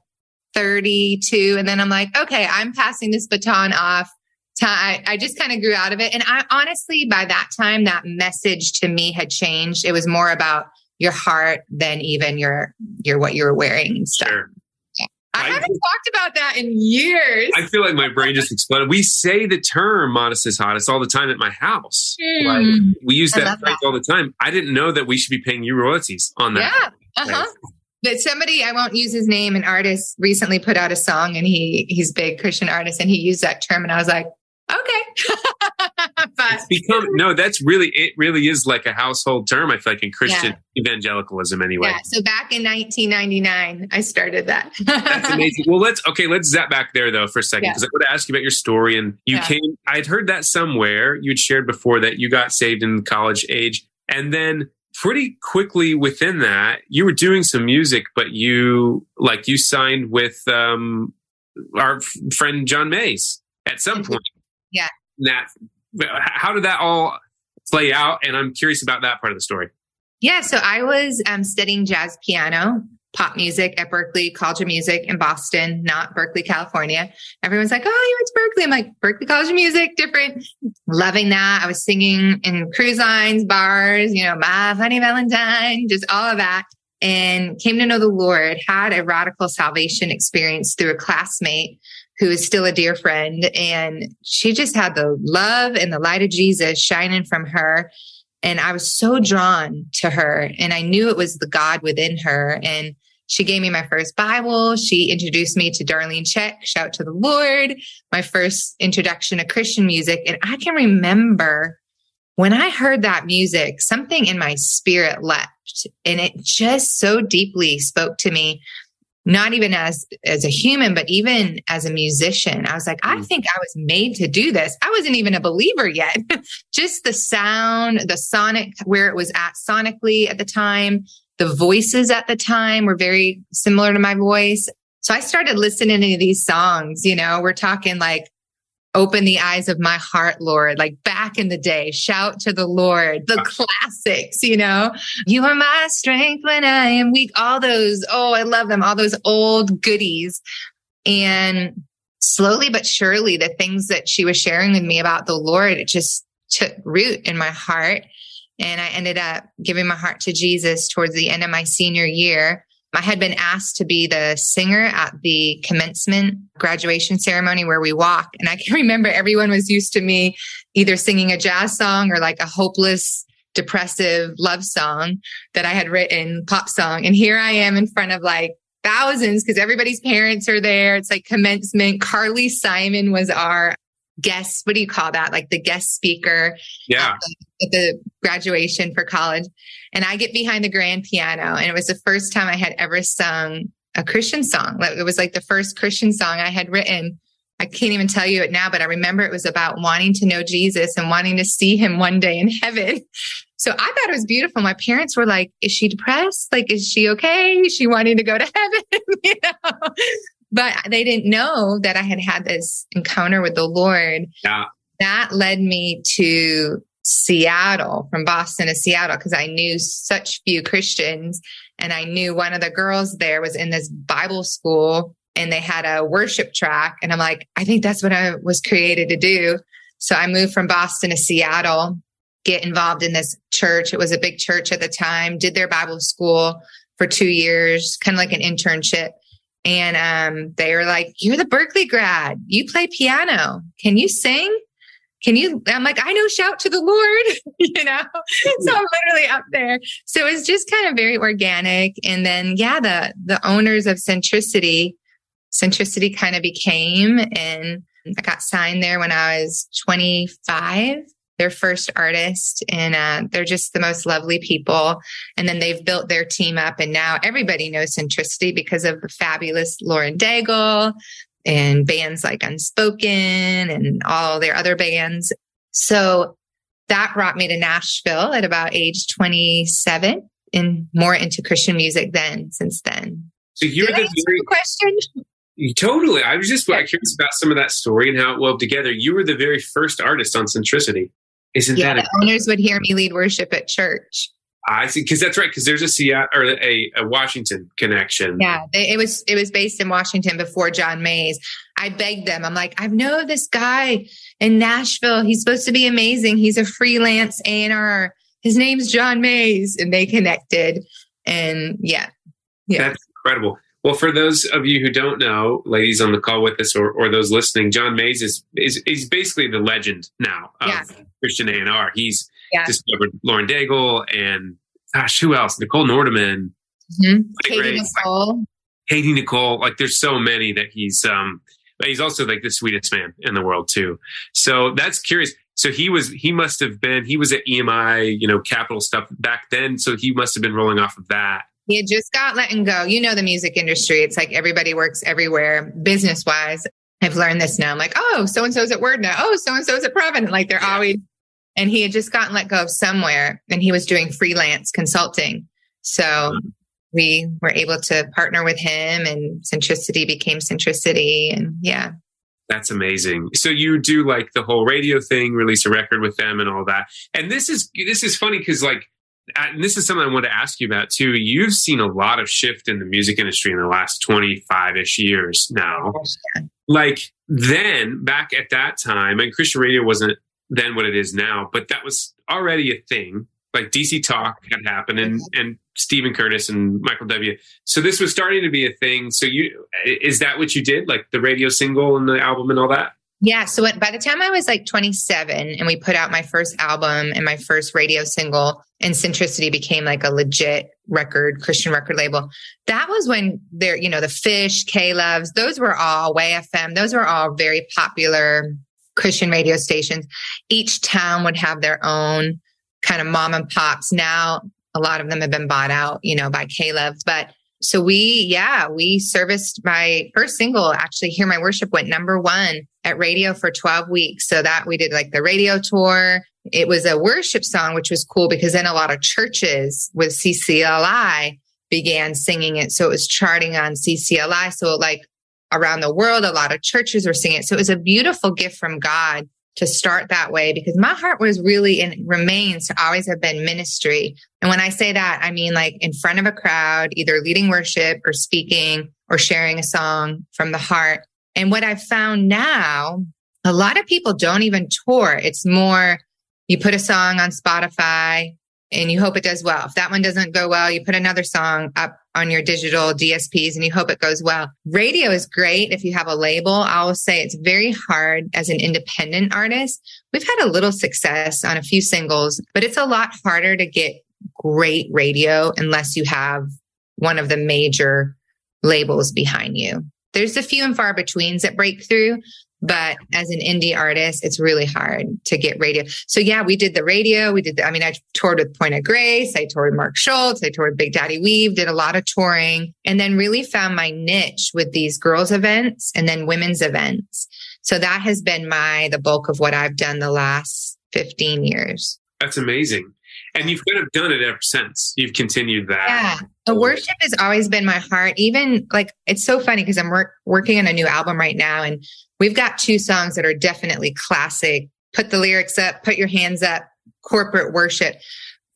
32 and then i'm like okay i'm passing this baton off I, I just kind of grew out of it and i honestly by that time that message to me had changed it was more about your heart than even your your what you were wearing and stuff sure. I, haven't talked about that in years. I feel like my brain just exploded. We say the term modest is hottest all the time at my house. Mm. Like, we use that phrase that. all the time. I didn't know that we should be paying you royalties on that. Yeah. Uh-huh. But somebody, I won't use his name, an artist recently put out a song and he he's big Christian artist and he used that term and I was like, okay. (laughs) it's become no, that's really it really is like a household term, I feel like in Christian yeah. evangelicalism anyway. Yeah. So back in 1999, I started that. that's (laughs) amazing. Well, let's okay, let's zap back there though for a second because yeah. I want to ask you about your story. And you yeah. came I'd heard that somewhere. You'd shared before that you got saved in college age. And then pretty quickly within that, you were doing some music, but you like you signed with um our friend John Mays at some point. Yeah. That how did that all play out? And I'm curious about that part of the story. Yeah, so I was um, studying jazz piano, pop music at Berklee College of Music in Boston, not Berkeley, California. Everyone's like, "Oh, you went to Berklee." I'm like, "Berklee College of Music, different." Loving that. I was singing in cruise lines, bars, you know, "My Funny Valentine," just all of that. And came to know the Lord. Had a radical salvation experience through a classmate who is still a dear friend. And she just had the love and the light of Jesus shining from her. And I was so drawn to her. And I knew it was the God within her. And she gave me my first Bible. She introduced me to Darlene Zschech, shout to the Lord, my first introduction to Christian music. And I can remember when I heard that music, something in my spirit leapt and it just so deeply spoke to me not even as as a human but even as a musician. I was like i mm. think i was made to do this. I wasn't even a believer yet. (laughs) Just the sound the sonic where it was at sonically at the time the voices at the time were very similar to my voice. So i started listening to these songs you know we're talking like Open the eyes of my heart, Lord. Like back in the day, shout to the Lord, the classics, you know, you are my strength when I am weak. All those, oh, I love them. All those old goodies. And slowly but surely, the things that she was sharing with me about the Lord, it just took root in my heart. And I ended up giving my heart to Jesus towards the end of my senior year. I had been asked to be the singer at the commencement graduation ceremony where we walk. And I can (laughs) remember everyone was used to me either singing a jazz song or like a hopeless, depressive love song that I had written, pop song. And here I am in front of like thousands because everybody's parents are there. It's like commencement. Carly Simon was our guest, what do you call that? Like the guest speaker. Yeah. At the, at the graduation for college. And I get behind the grand piano. And it was the first time I had ever sung a Christian song. It was like the first Christian song I had written. I can't even tell you it now, but I remember it was about wanting to know Jesus and wanting to see him one day in (laughs) heaven. So I thought it was beautiful. My parents were like, is she depressed? Like, is she okay? Is she wanting to go to (laughs) heaven? (laughs) you know? But they didn't know that I had had this encounter with the Lord. Yeah. That led me to Seattle, from Boston to Seattle, because I knew such few Christians. And I knew one of the girls there was in this Bible school and they had a worship track. And I'm like, I think that's what I was created to do. So I moved from Boston to Seattle get involved in this church. It was a big church at the time, did their Bible school for two years, kind of like an internship. And um, they were like, You're the Berklee grad. You play piano. Can you sing? Can you? I'm like, I know, shout to the Lord, (laughs) you know? (laughs) so I'm literally up there. So it was just kind of very organic. And then, yeah, the, the owners of Centricity, Centricity kind of became, and I got signed there when I was 25 their first artist and uh, they're just the most lovely people and then they've built their team up and now everybody knows centricity because of the fabulous lauren daigle and bands like unspoken and all their other bands so that brought me to nashville at about age 27 and more into christian music then since then so you're Did the very question Totally. I was just yeah. curious about some of that story and how it wove together. You were the very first artist on Centricity. Isn't yeah, that the a- owners would hear me lead worship at church. I see, because that's right. Because there's a Seattle or a, a Washington connection. Yeah, they, it was it was based in Washington before John Mays. I begged them. I'm like, I know this guy in Nashville. He's supposed to be amazing. He's a freelance A and R. His name's John Mays, and they connected. And yeah, yeah, that's incredible. Well, for those of you who don't know, ladies on the call with us, or, or those listening, John Mays is is, is basically the legend now of. Christian A and R. He's discovered Lauren Daigle and gosh, who else? Nichole Nordeman, mm-hmm. Katy Nichole, Katy Nichole. Like, there's so many that he's. um But he's also like the sweetest man in the world too. So that's curious. So he was. He must have been. He was at EMI, you know, Capitol stuff back then. So he must have been rolling off of that he had just got letting go. You know, the music industry, it's like everybody works everywhere business wise. I've learned this now. I'm like, oh, so and so's at Word now. Oh, so and so's at Provident. Like they're yeah. always, and he had just gotten let go of somewhere and he was doing freelance consulting. So mm-hmm. we were able to partner with him and Centricity became Centricity. And yeah. That's amazing. So you do like the whole radio thing, release a record with them and all that. And this is, this is funny because like, and this is something I want to ask you about too. You've seen a lot of shift in the music industry in the last 25 ish years now. Like then, back at that time, and Christian radio wasn't then what it is now, but that was already a thing. Like DC Talk had happened and, and Steven Curtis and Michael W. So this was starting to be a thing. So you, is that what you did? Like the radio single and the album and all that? Yeah. So by the time I was like 27 and we put out my first album and my first radio single and Centricity became like a legit record, Christian record label, that was when there, you know, the Fish, K-Loves, those were all Way FM. Those were all very popular Christian radio stations. Each town would have their own kind of mom and pops. Now, a lot of them have been bought out, you know, by K-Loves, but so we, yeah, we serviced my first single. Actually, Hear My Worship went number one at radio for 12 weeks. So that we did like the radio tour. It was a worship song, which was cool because then a lot of churches with CCLI began singing it. So it was charting on CCLI. So like around the world, a lot of churches were singing it. So it was a beautiful gift from God to start that way because my heart was really and remains to always have been ministry. And when I say that, I mean like in front of a crowd, either leading worship or speaking or sharing a song from the heart. And what I've found now, a lot of people don't even tour. It's more you put a song on Spotify and you hope it does well. If that one doesn't go well, you put another song up on your digital DSPs and you hope it goes well. Radio is great if you have a label. I will say it's very hard as an independent artist. We've had a little success on a few singles, but it's a lot harder to get great radio unless you have one of the major labels behind you. There's a few and far betweens that break through, But as an indie artist, it's really hard to get radio. So yeah, we did the radio. We did, the, I mean, I toured with Point of Grace. I toured Mark Schultz. I toured Big Daddy Weave, did a lot of touring and then really found my niche with these girls events and then women's events. So that has been my, the bulk of what I've done the last 15 years. That's amazing. And you've kind of done it ever since. You've continued that. Yeah. The worship has always been my heart. Even like, it's so funny because I'm work, working on a new album right now and we've got two songs that are definitely classic. Put the lyrics up, put your hands up, corporate worship.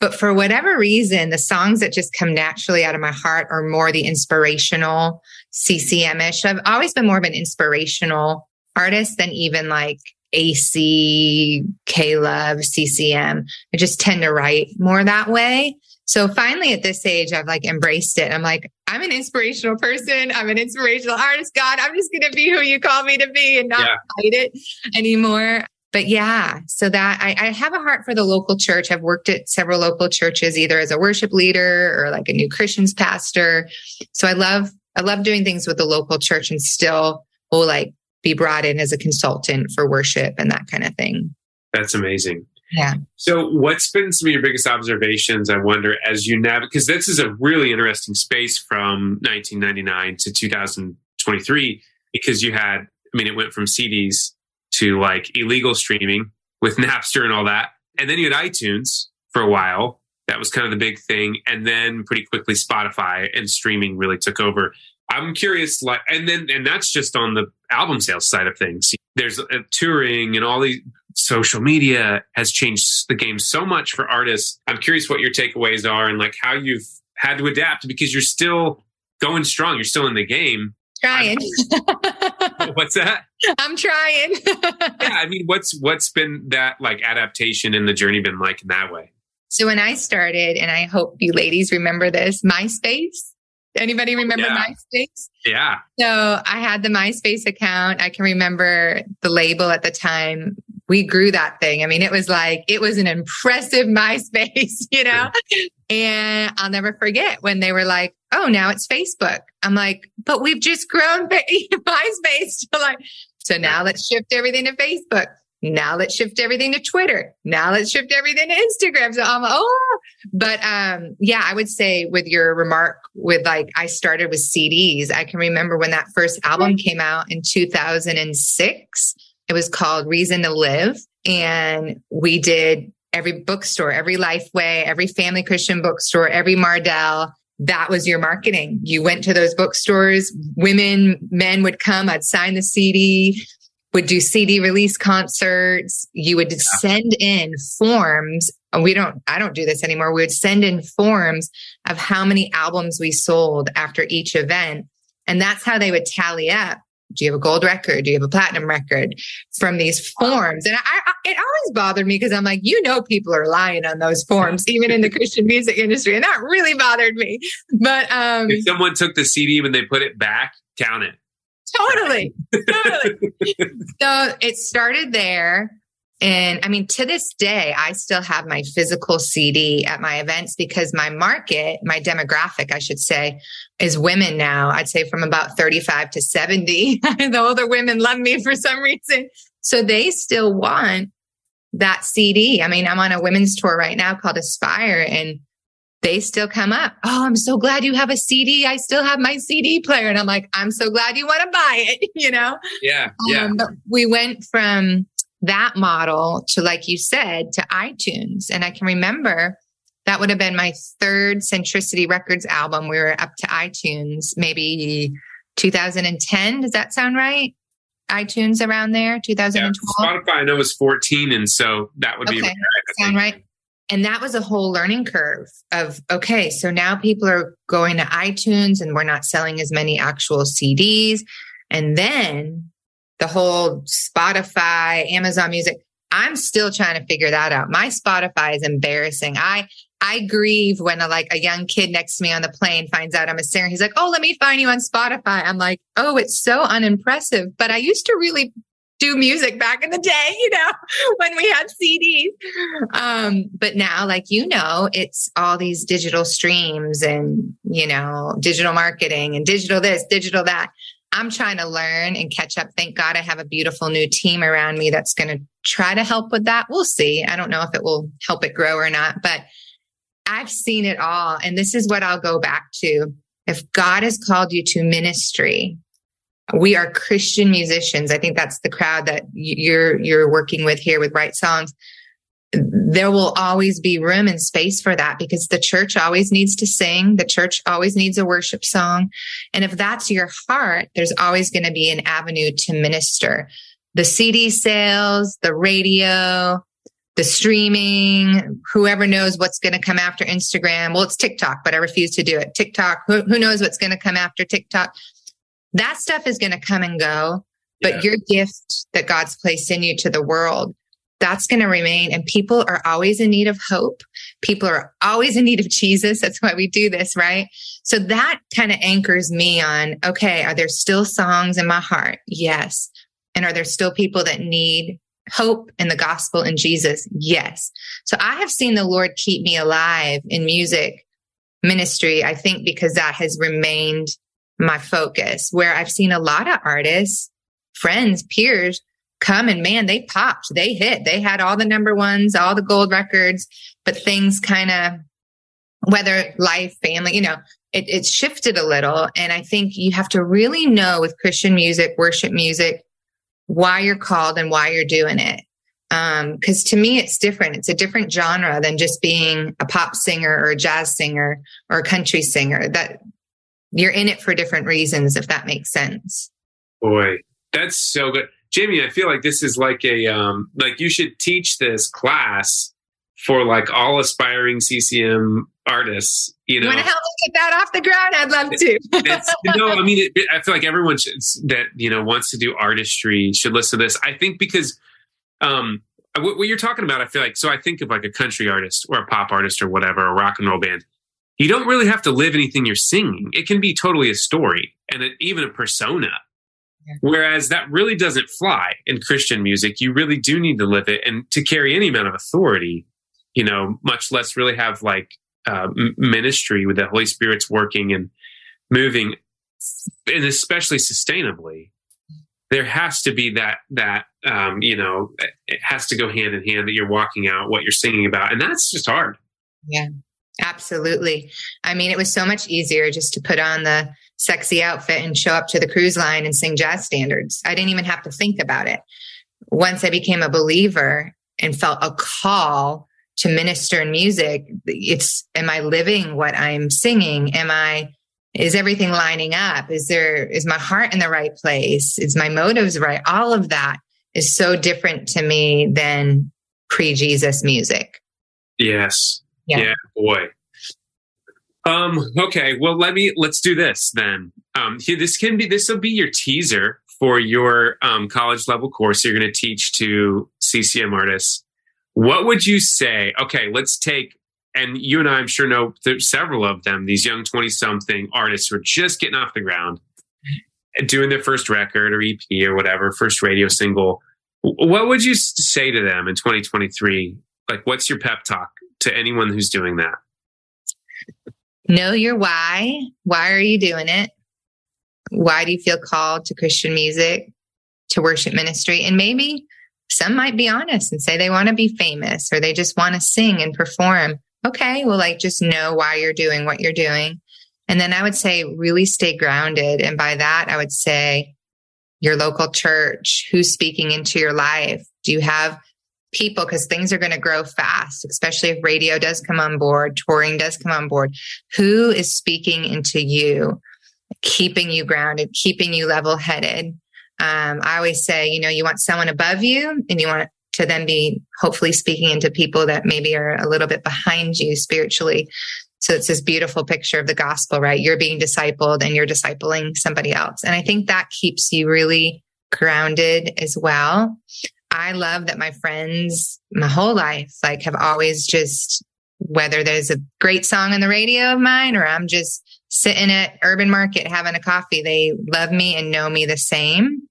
But for whatever reason, the songs that just come naturally out of my heart are more the inspirational CCM ish. I've always been more of an inspirational artist than even like AC, K Love, CCM. I just tend to write more that way. So finally at this age, I've like embraced it. I'm like, I'm an inspirational person. I'm an inspirational artist. God, I'm just going to be who you call me to be and not yeah. fight it anymore. But yeah, so that I, I have a heart for the local church. I've worked at several local churches, either as a worship leader or like a new Christians pastor. So I love, I love doing things with the local church and still will like be brought in as a consultant for worship and that kind of thing. That's amazing. Yeah. So, what's been some of your biggest observations? I wonder as you navigate, because this is a really interesting space from 1999 to 2023, because you had, I mean, it went from CDs to like illegal streaming with (laughs) Napster and all that. And then you had iTunes for a while. That was kind of the big thing. And then pretty quickly, Spotify and streaming really took over. I'm curious, like, and then, and that's just on the album sales side of things. There's a touring and all these social media has changed the game so much for artists. I'm curious what your takeaways are and like how you've had to adapt because you're still going strong. You're still in the game. Trying. (laughs) what's that? I'm trying. (laughs) yeah, I mean, what's what's been that like adaptation in the journey been like in that way? So when I started, and I hope you ladies remember this, MySpace Anybody oh, remember yeah. MySpace? Yeah. So I had the MySpace account. I can remember the label at the time. We grew that thing. I mean, it was like, it was an impressive (laughs) MySpace, you know? and I'll never forget when they were like, oh, now it's Facebook. I'm like, but we've just grown (laughs) MySpace to like, so now let's shift everything to Facebook. Now let's shift everything to Twitter. Now let's shift everything to Instagram. So I'm like, oh, but um, yeah, I would say with your remark with like I started with CDs. I can remember when that first album came out in 2006. It was called Reason to Live, and we did every bookstore, every Lifeway, every Family Christian bookstore, every Mardel. That was your marketing. You went to those bookstores, women, men would come, I'd sign the CD would do CD release concerts. You would yeah. send in forms. We don't, I don't do this anymore. We would send in forms of how many albums we sold after each event. And that's how they would tally up. Do you have a gold record? Do you have a platinum record from these forms? And I, I it always bothered me because I'm like, you know, people are lying on those forms, even in the (laughs) Christian music industry. And that really bothered me. But, um, if someone took the CD when they put it back, count it totally. totally. (laughs) so it started there. And I mean, to this day, I still have my physical CD at my events because my market, my demographic, I should say, is women now. I'd say from about 35 to 70. (laughs) the older women love me for some reason. So they still want that CD. I mean, I'm on a women's tour right now called Aspire and they still come up. Oh, I'm so glad you have a CD. I still have my CD player. And I'm like, I'm so glad you want to buy it, (laughs) you know? Yeah. Yeah. Um, we went from that model to, like you said, to iTunes. And I can remember that would have been my third Centricity Records album. We were up to iTunes, maybe 2010. Does that sound right? iTunes around there, 2012. Yeah, Spotify, I know was 14. And so that would be right. Sound right. And that was a whole learning curve of, okay, so now people are going to iTunes and we're not selling as many actual CDs. And then the whole Spotify, Amazon music, I'm still trying to figure that out. My Spotify is embarrassing. I, I grieve when a, like a young kid next to me on the plane finds out I'm a singer. He's like, "Oh, let me find you on Spotify." I'm like, "Oh, it's so unimpressive." But I used to really do music back in the day, you know, (laughs) when we had CDs. Um, but now, like, you know, it's all these digital streams and, you know, digital marketing and digital this, digital that. I'm trying to learn and catch up. Thank God I have a beautiful new team around me that's going to try to help with that. We'll see. I don't know if it will help it grow or not, but I've seen it all. And this is what I'll go back to. If God has called you to ministry, we are Christian musicians. I think that's the crowd that you're you're working with here with Write Songs there will always be room and space for that because the church always needs to sing. The church always needs a worship song. And if that's your heart, there's always going to be an avenue to minister. The CD sales, the radio, the streaming, whoever knows what's going to come after Instagram. Well, it's TikTok, but I refuse to do it. TikTok, who, who knows what's going to come after TikTok? That stuff is going to come and go, but yeah. your gift that God's placed in you to the world that's going to remain. And people are always in need of hope. People are always in need of Jesus. That's why we do this, right? So that kind of anchors me on okay, are there still songs in my heart? Yes. And are there still people that need hope in the gospel in Jesus? Yes. So I have seen the Lord keep me alive in music ministry, I think, because that has remained my focus, where I've seen a lot of artists, friends, peers come and man, they popped, they hit, they had all the number ones, all the gold records, but things kind of, whether life, family, you know, it, it shifted a little. And I think you have to really know with Christian music, worship music, why you're called and why you're doing it. Um, cause to me, it's different. It's a different genre than just being a pop singer or a jazz singer or a country singer that you're in it for different reasons, if that makes sense. Boy, that's so good. Jaime, I feel like this is like a um, like you should teach this class for like all aspiring CCM artists. You know, want to help me get that off the ground? I'd love to. no, I mean, it, it, I feel like everyone should, that you know wants to do artistry should listen to this. I think because um, what, what you're talking about, I feel like so. I think of like a country artist or a pop artist or whatever, a rock and roll band. You don't really have to live anything you're singing. It can be totally a story and a, even a persona Whereas that really doesn't fly in Christian music. You really do need to live it and to carry any amount of authority, you know, much less really have like uh, ministry with the Holy Spirit's working and moving, and especially sustainably. There has to be that that um, you know it has to go hand in hand that you're walking out what you're singing about, and that's just hard. Yeah, absolutely. I mean, it was so much easier just to put on the sexy outfit and show up to the cruise line and sing jazz standards. I didn't even have to think about it. Once I became a believer and felt a call to minister in music, it's am I living what I'm singing? Am I is everything lining up? Is there is my heart in the right place? Is my motives right? All of that is so different to me than pre-Jesus music. Yes. Yeah, yeah boy. Um, okay, well let me let's do this then. Um, here, this can be this will be your teaser for your um, college level course you're going to teach to CCM artists. What would you say? Okay, let's take and you and I, I'm sure know several of them. These young twenty something artists who are just getting off the ground, doing their first record or EP or whatever, first radio single. What would you say to them in 2023? Like, what's your pep talk to anyone who's doing that? know your why. Why are you doing it? Why do you feel called to Christian music, to worship ministry? And maybe some might be honest and say they want to be famous or they just want to sing and perform. Okay, well, like just know why you're doing what you're doing. And then I would say really stay grounded. And by that, I would say your local church, who's speaking into your life? Do you have people because things are going to grow fast, especially if radio does come on board, touring does come on board. Who is speaking into you, keeping you grounded, keeping you level headed? Um, I always say, you know, you want someone above you and you want to then be hopefully speaking into people that maybe are a little bit behind you spiritually. So it's this beautiful picture of the gospel, right? You're being discipled and you're discipling somebody else. And I think that keeps you really grounded as well. I love that my friends, my whole life, like have always just, whether there's a great song on the radio of mine or I'm just sitting at Urban Market having a coffee, they love me and know me the same.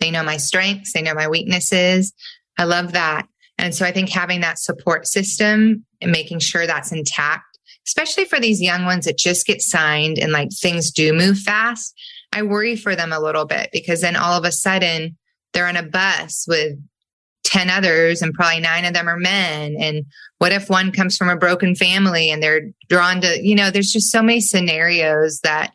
They know my strengths, they know my weaknesses. I love that. And so I think having that support system and making sure that's intact, especially for these young ones that just get signed and like things do move fast. I worry for them a little bit because then all of a sudden they're on a bus with 10 others and probably nine of them are men. And what if one comes from a broken family and they're drawn to, you know, there's just so many scenarios that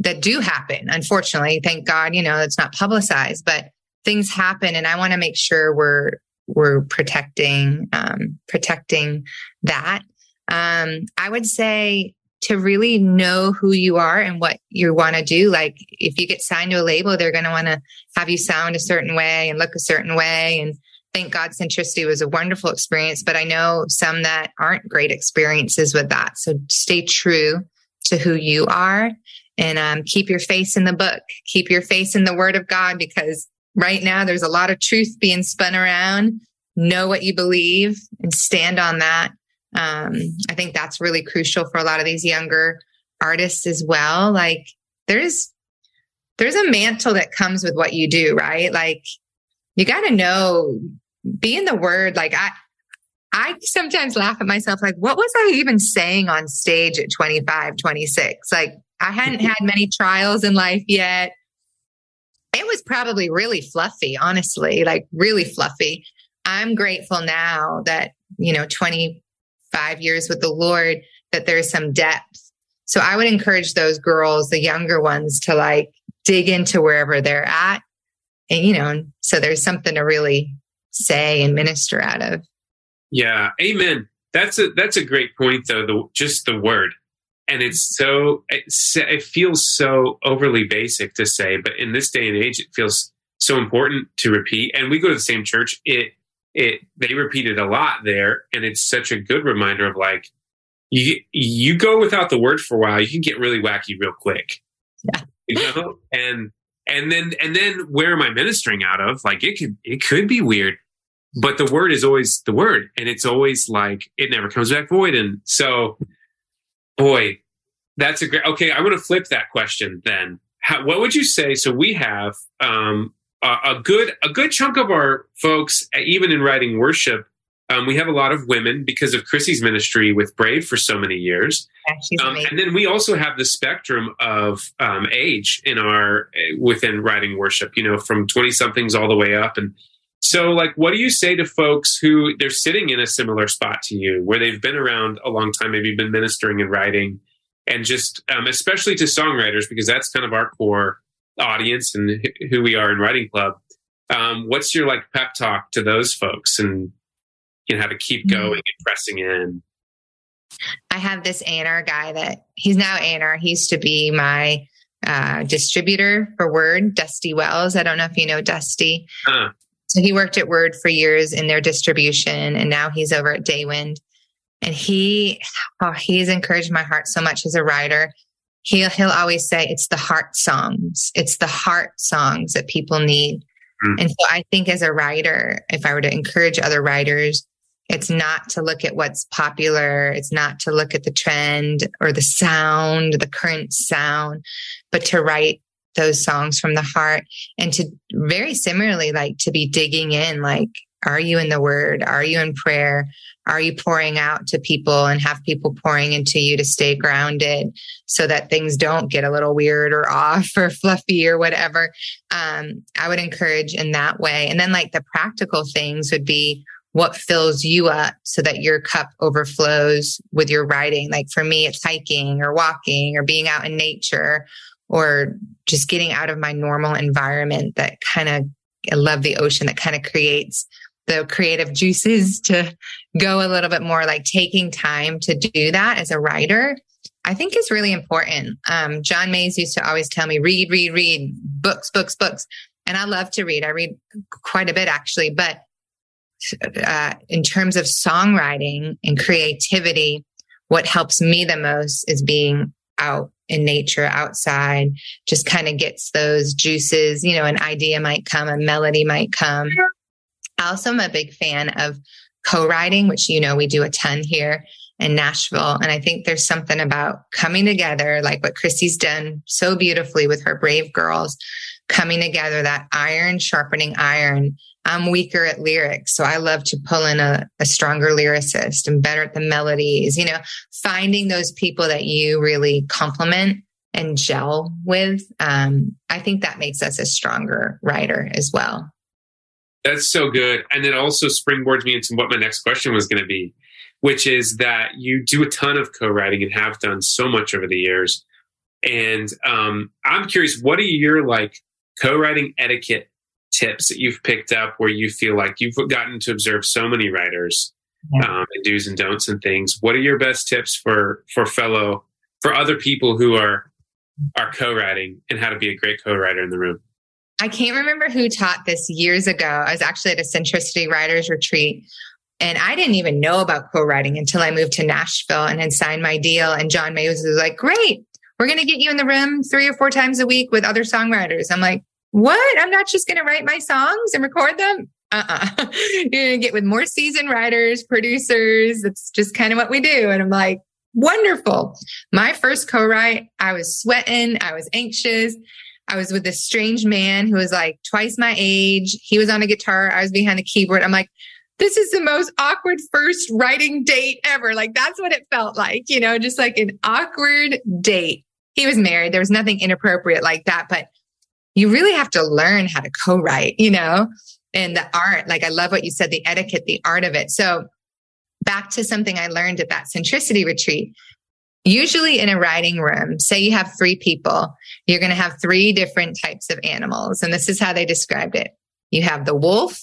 that do happen. Unfortunately, thank God, you know, it's not publicized, but things happen and I want to make sure we're we're protecting um protecting that. Um I would say to really know who you are and what you want to do. Like if you get signed to a label, they're going to want to have you sound a certain way and look a certain way. And thank God Centricity was a wonderful experience, but I know some that aren't great experiences with that. So stay true to who you are and um, keep your face in the book, keep your face in the word of God, because right now there's a lot of truth being spun around. Know what you believe and stand on that. Um, I think that's really crucial for a lot of these younger artists as well. Like there's, there's a mantle that comes with what you do, right? Like you got to know, be in the word. Like I, I sometimes laugh at myself, like, what was I even saying on stage at 25, 26? Like, I hadn't (laughs) had many trials in life yet. It was probably really fluffy, honestly, like really fluffy. I'm grateful now that, you know, 25 years with the Lord, that there's some depth. So I would encourage those girls, the younger ones, to like dig into wherever they're at. And, you know, so there's something to really say and minister out of. Yeah. Amen. That's a, that's a great point though. The, just the word and it's so it's, it feels so overly basic to say but in this day and age it feels so important to repeat and we go to the same church it it they repeat it a lot there and it's such a good reminder of like you you go without the word for a while you can get really wacky real quick yeah (laughs) you know and and then and then where am i ministering out of like it could it could be weird but the word is always the word and it's always like it never comes back void and so Boy, that's a great. Okay, I'm going to flip that question then. How, what would you say? So we have um, a, good a good chunk of our folks, even in writing worship, um, we have a lot of women because of Krissy's ministry with Brave for so many years. Um, and then we also have the spectrum of um, age in our within writing worship. You know, from twenty somethings all the way up, and so, like, what do you say to folks who they're sitting in a similar spot to you, where they've been around a long time, maybe been ministering and writing, and just um, especially to songwriters, because that's kind of our core audience and who we are in Writing Club. Um, what's your like pep talk to those folks, and you know how to keep mm-hmm. going and pressing in? I have this A&R guy that he's now A&R. He used to be my uh, distributor for Word, Dusty Wells. I don't know if you know Dusty. Uh. So he worked at Word for years in their distribution, and now he's over at Daywind. And he, oh, he's encouraged my heart so much as a writer. He'll he'll always say it's the heart songs, it's the heart songs that people need. Mm. And so I think as a writer, if I were to encourage other writers, it's not to look at what's popular. It's not to look at the trend or the sound, the current sound, but to write those songs from the heart and to very similarly like to be digging in like are you in the word? Are you in prayer? Are you pouring out to people and have people pouring into you to stay grounded so that things don't get a little weird or off (laughs) or fluffy or whatever? Um, i would encourage in that way. And then like the practical things would be what fills you up so that your cup overflows with your writing. Like for me it's hiking or walking or being out in nature or just getting out of my normal environment that kind of I love the ocean that kind of creates the creative juices to go a little bit more like taking time to do that as a writer I think is really important. Um, John Mays used to always tell me, read, read, read, books, books, books. And I love to read. I read quite a bit actually, but uh, in terms of songwriting and creativity, what helps me the most is being out in nature outside just kind of gets those juices you know an idea might come a melody might come also am a big fan of co-writing which you know we do a ton here in Nashville and I think there's something about coming together like what Krissy's done so beautifully with her brave girls coming together that iron sharpening iron I'm weaker at lyrics. So I love to pull in a, a, stronger lyricist and better at the melodies, you know, finding those people that you really complement and gel with, um, I think that makes us a stronger writer as well. That's so good. And it also springboards me into what my next question was going to be, which is that you do a ton of co writing and have done so much over the years. And um, I'm curious, what are your like co writing etiquette tips that you've picked up where you feel like you've gotten to observe so many writers um, and do's and don'ts and things? What are your best tips for for fellow for other people who are are co-writing and how to be a great co-writer in the room? I can't remember who taught this years ago. I was actually at a Centricity Writers Retreat, and I didn't even know about co-writing until I moved to Nashville and had signed my deal. And John Mays was like, "Great, we're going to get you in the room three or four times a week with other songwriters." I'm like, "What? I'm not just going to write my songs and record them." Uh-uh. (laughs) You're going to get with more seasoned writers, producers. That's just kind of what we do. And I'm like, wonderful. My first co-write, I was sweating. I was anxious. I was with this strange man who was like twice my age. He was on a guitar. I was behind the keyboard. I'm like, this is the most awkward first writing date ever. Like that's what it felt like, you know, just like an awkward date. He was married. There was nothing inappropriate like that, but you really have to learn how to co-write, you know, and the art. Like I love what you said, the etiquette, the art of it. So back to something I learned at that centricity retreat. Usually in a writing room, say you have three people, you're going to have three different types of animals. And this is how they described it. You have the wolf,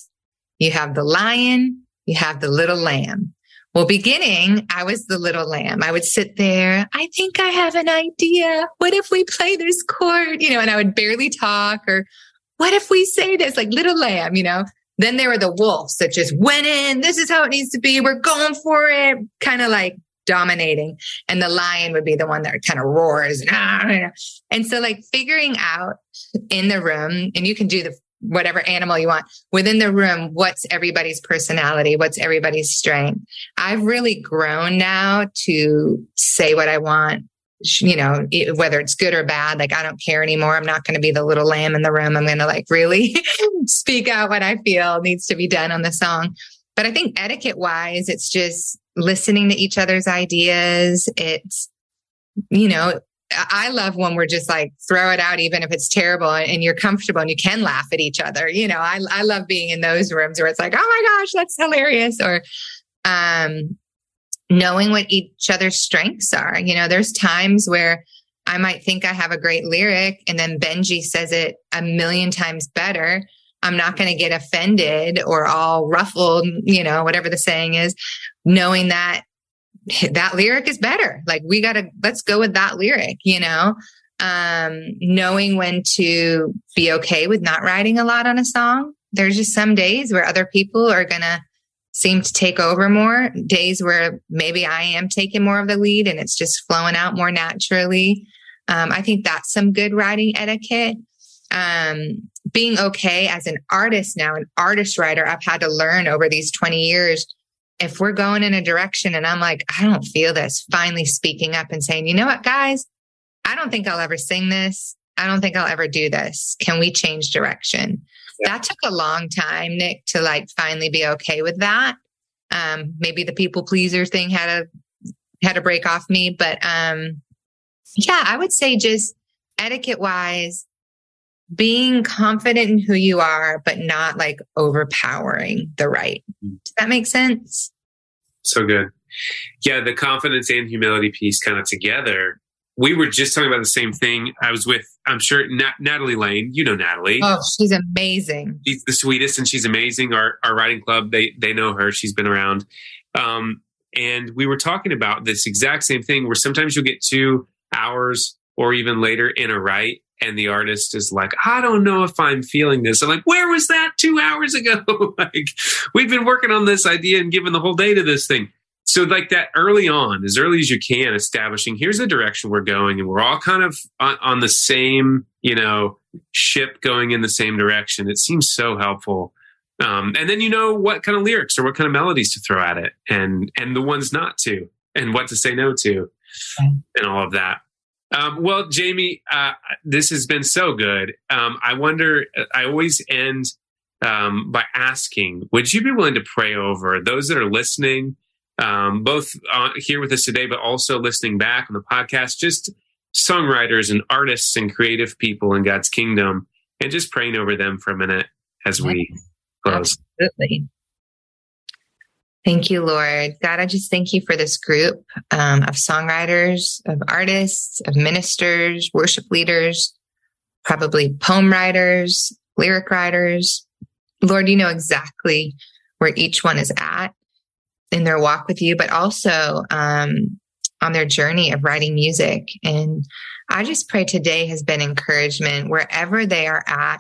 you have the lion, you have the little lamb. Well, beginning, I was the little lamb. I would sit there. I think I have an idea. What if we play this chord? You know, and I would barely talk or what if we say this like little lamb, you know? Then there were the wolves that just went in. This is how it needs to be. We're going for it. Kind of like dominating. And the lion would be the one that kind of roars. Ah, ah, ah. And so like figuring out in the room, and you can do the whatever animal you want within the room, what's everybody's personality? What's everybody's strength? I've really grown now to say what I want you know, whether it's good or bad, like I don't care anymore. I'm not going to be the little lamb in the room. I'm going to like really (laughs) speak out what I feel needs to be done on the song. But I think etiquette wise, it's just listening to each other's ideas. It's, you know, I love when we're just like throw it out, even if it's terrible and you're comfortable and you can laugh at each other. You know, I, I love being in those rooms where it's like, oh my gosh, that's hilarious. Or, um, knowing what each other's strengths are. You know, there's times where I might think I have a great lyric and then Benji says it a million times better. I'm not going to get offended or all ruffled, you know, whatever the saying is, knowing that that lyric is better. Like we got to, let's go with that lyric, you know, um, knowing when to be okay with not writing a lot on a song. There's just some days where other people are going to seem to take over more days where maybe I am taking more of the lead and it's just flowing out more naturally. Um, I think that's some good writing etiquette. Um, being okay as an artist now, an artist writer, I've had to learn over these 20 years. If we're going in a direction and I'm like, I don't feel this, finally speaking up and saying, you know what, guys, I don't think I'll ever sing this. I don't think I'll ever do this. Can we change direction? that took a long time, Nick, to like finally be okay with that. Um, maybe the people pleaser thing had a had a break off me, but um, yeah, I would say just etiquette wise, being confident in who you are, but not like overpowering the right. Mm. Does that make sense? So good. Yeah, the confidence and humility piece kind of together we were just talking about the same thing. I was with, I'm sure, Nat- Natalie Lane. You know Natalie. Oh, she's amazing. She's the sweetest, and she's amazing. Our our writing club, they they know her. She's been around, um, and we were talking about this exact same thing. Where sometimes you'll get two hours or even later in a write, and the artist is like, I don't know if I'm feeling this. I'm like, where was that two hours ago? (laughs) like, we've been working on this idea and giving the whole day to this thing. So like that early on as early as you can establishing here's the direction we're going and we're all kind of on, on, the same you know ship going in the same direction. It seems so helpful. Um, and then you know what kind of lyrics or what kind of melodies to throw at it and and the ones not to and what to say no to and all of that um, well jaime uh, this has been so good um, i wonder i always end um, by asking would you be willing to pray over those that are listening um, both uh, here with us today, but also listening back on the podcast. Just songwriters and artists and creative people in God's kingdom and just praying over them for a minute as we close. Absolutely. Thank you, Lord. God, I just thank you for this group um, of songwriters, of artists, of ministers, worship leaders, probably poem writers, lyric writers. Lord, you know exactly where each one is at in their walk with you, but also um, on their journey of writing music. And I just pray today has been encouragement wherever they are at,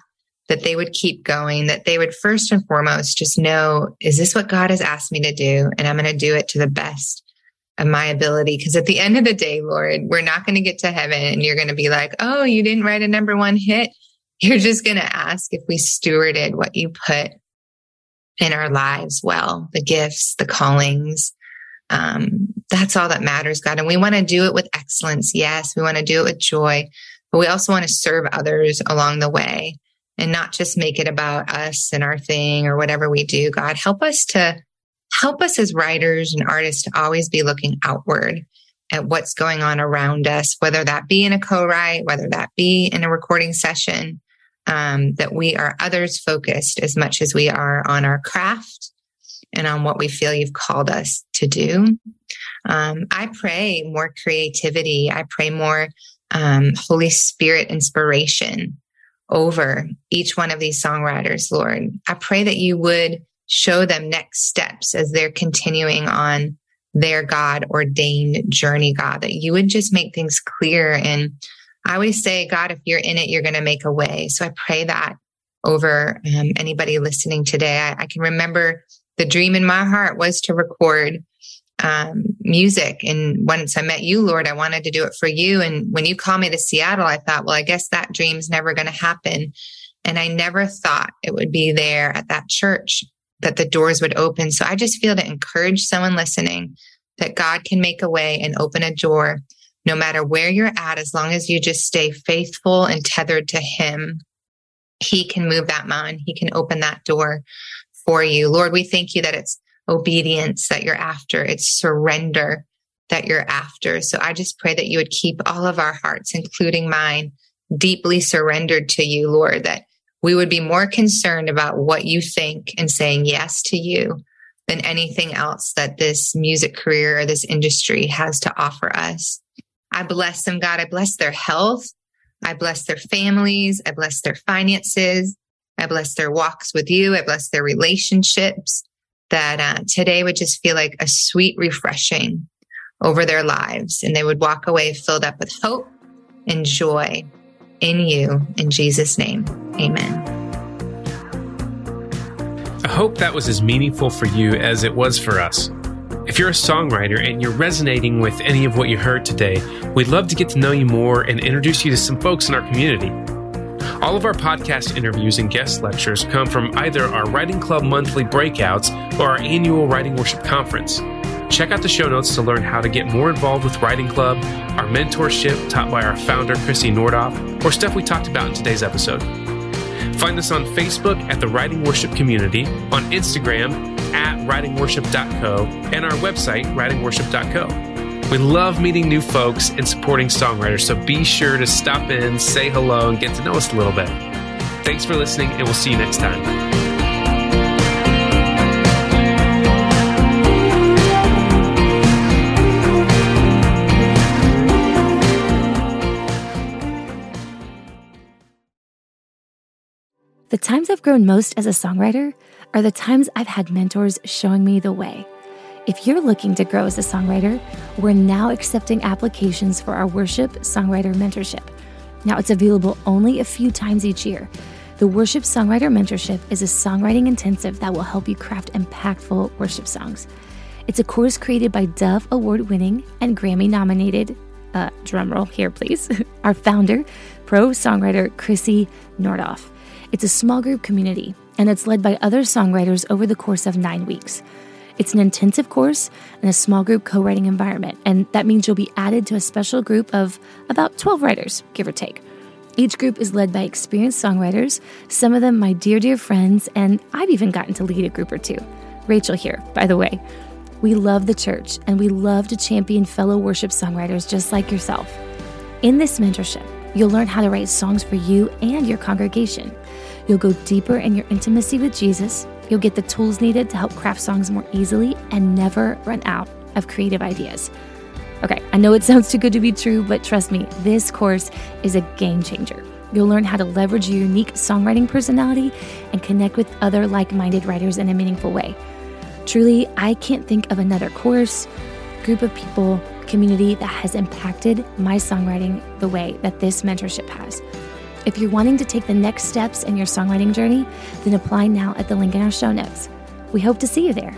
that they would keep going, that they would first and foremost just know, is this what God has asked me to do? And I'm going to do it to the best of my ability. Because at the end of the day, Lord, we're not going to get to heaven and you're going to be like, oh, you didn't write a number one hit. (laughs) You're just going to ask if we stewarded what you put in our lives well, the gifts, the callings. Um, that's all that matters, God. And we want to do it with excellence. Yes, we want to do it with joy, but we also want to serve others along the way and not just make it about us and our thing or whatever we do. God, help us to help us as writers and artists to always be looking outward at what's going on around us, whether that be in a co-write, whether that be in a recording session, um, that we are others focused as much as we are on our craft and on what we feel you've called us to do. Um, I pray more creativity. I pray more um, Holy Spirit inspiration over each one of these songwriters, Lord. I pray that you would show them next steps as they're continuing on their God ordained journey, God, that you would just make things clear and I always say, God, if you're in it, you're going to make a way. So I pray that over um, anybody listening today. I, I, can remember the dream in my heart was to record um, music. And once I met you, Lord, I wanted to do it for you. And when you called me to Seattle, I thought, well, I guess that dream's never going to happen. And I never thought it would be there at that church that the doors would open. So I just feel to encourage someone listening that God can make a way and open a door no matter where you're at, as long as you just stay faithful and tethered to Him, He can move that mountain. He can open that door for you. Lord, we thank you that it's obedience that you're after, it's surrender that you're after. So I just pray that you would keep all of our hearts, including mine, deeply surrendered to you, Lord, that we would be more concerned about what you think and saying yes to you than anything else that this music career or this industry has to offer us. I bless them, God. I bless their health. I bless their families. I bless their finances. I bless their walks with you. I bless their relationships. That uh, today would just feel like a sweet refreshing over their lives. And they would walk away filled up with hope and joy in you. In Jesus' name, amen. I hope that was as meaningful for you as it was for us. If you're a songwriter and you're resonating with any of what you heard today, we'd love to get to know you more and introduce you to some folks in our community. All of our podcast interviews and guest lectures come from either our Writing Club monthly breakouts or our annual Writing Worship Conference. Check out the show notes to learn how to get more involved with Writing Club, our mentorship taught by our founder, Krissy Nordhoff, or stuff we talked about in today's episode. Find us on Facebook at the Writing Worship Community, on Instagram at writingworship.co, and our website, writingworship.co. We love meeting new folks and supporting songwriters, so be sure to stop in, say hello, and get to know us a little bit. Thanks for listening, and we'll see you next time. The times I've grown most as a songwriter are the times I've had mentors showing me the way. If you're looking to grow as a songwriter, we're now accepting applications for our worship songwriter mentorship. Now, it's available only a few times each year. The Worship Songwriter Mentorship is a songwriting intensive that will help you craft impactful worship songs. It's a course created by Dove Award winning and Grammy nominated, uh, drumroll here, please, (laughs) our founder, pro songwriter Krissy Nordhoff. It's a small group community, and it's led by other songwriters over the course of nine weeks. It's an intensive course in a small group co writing environment, and that means you'll be added to a special group of about 12 writers, give or take. Each group is led by experienced songwriters, some of them my dear, dear friends, and I've even gotten to lead a group or two. Rachel here, by the way. We love the church and we love to champion fellow worship songwriters just like yourself. In this mentorship, you'll learn how to write songs for you and your congregation. You'll go deeper in your intimacy with Jesus. You'll get the tools needed to help craft songs more easily and never run out of creative ideas. Okay, I know it sounds too good to be true, but trust me, this course is a game changer. You'll learn how to leverage your unique songwriting personality and connect with other like minded writers in a meaningful way. Truly, I can't think of another course, group of people, community that has impacted my songwriting the way that this mentorship has. If you're wanting to take the next steps in your songwriting journey, then apply now at the link in our show notes. We hope to see you there.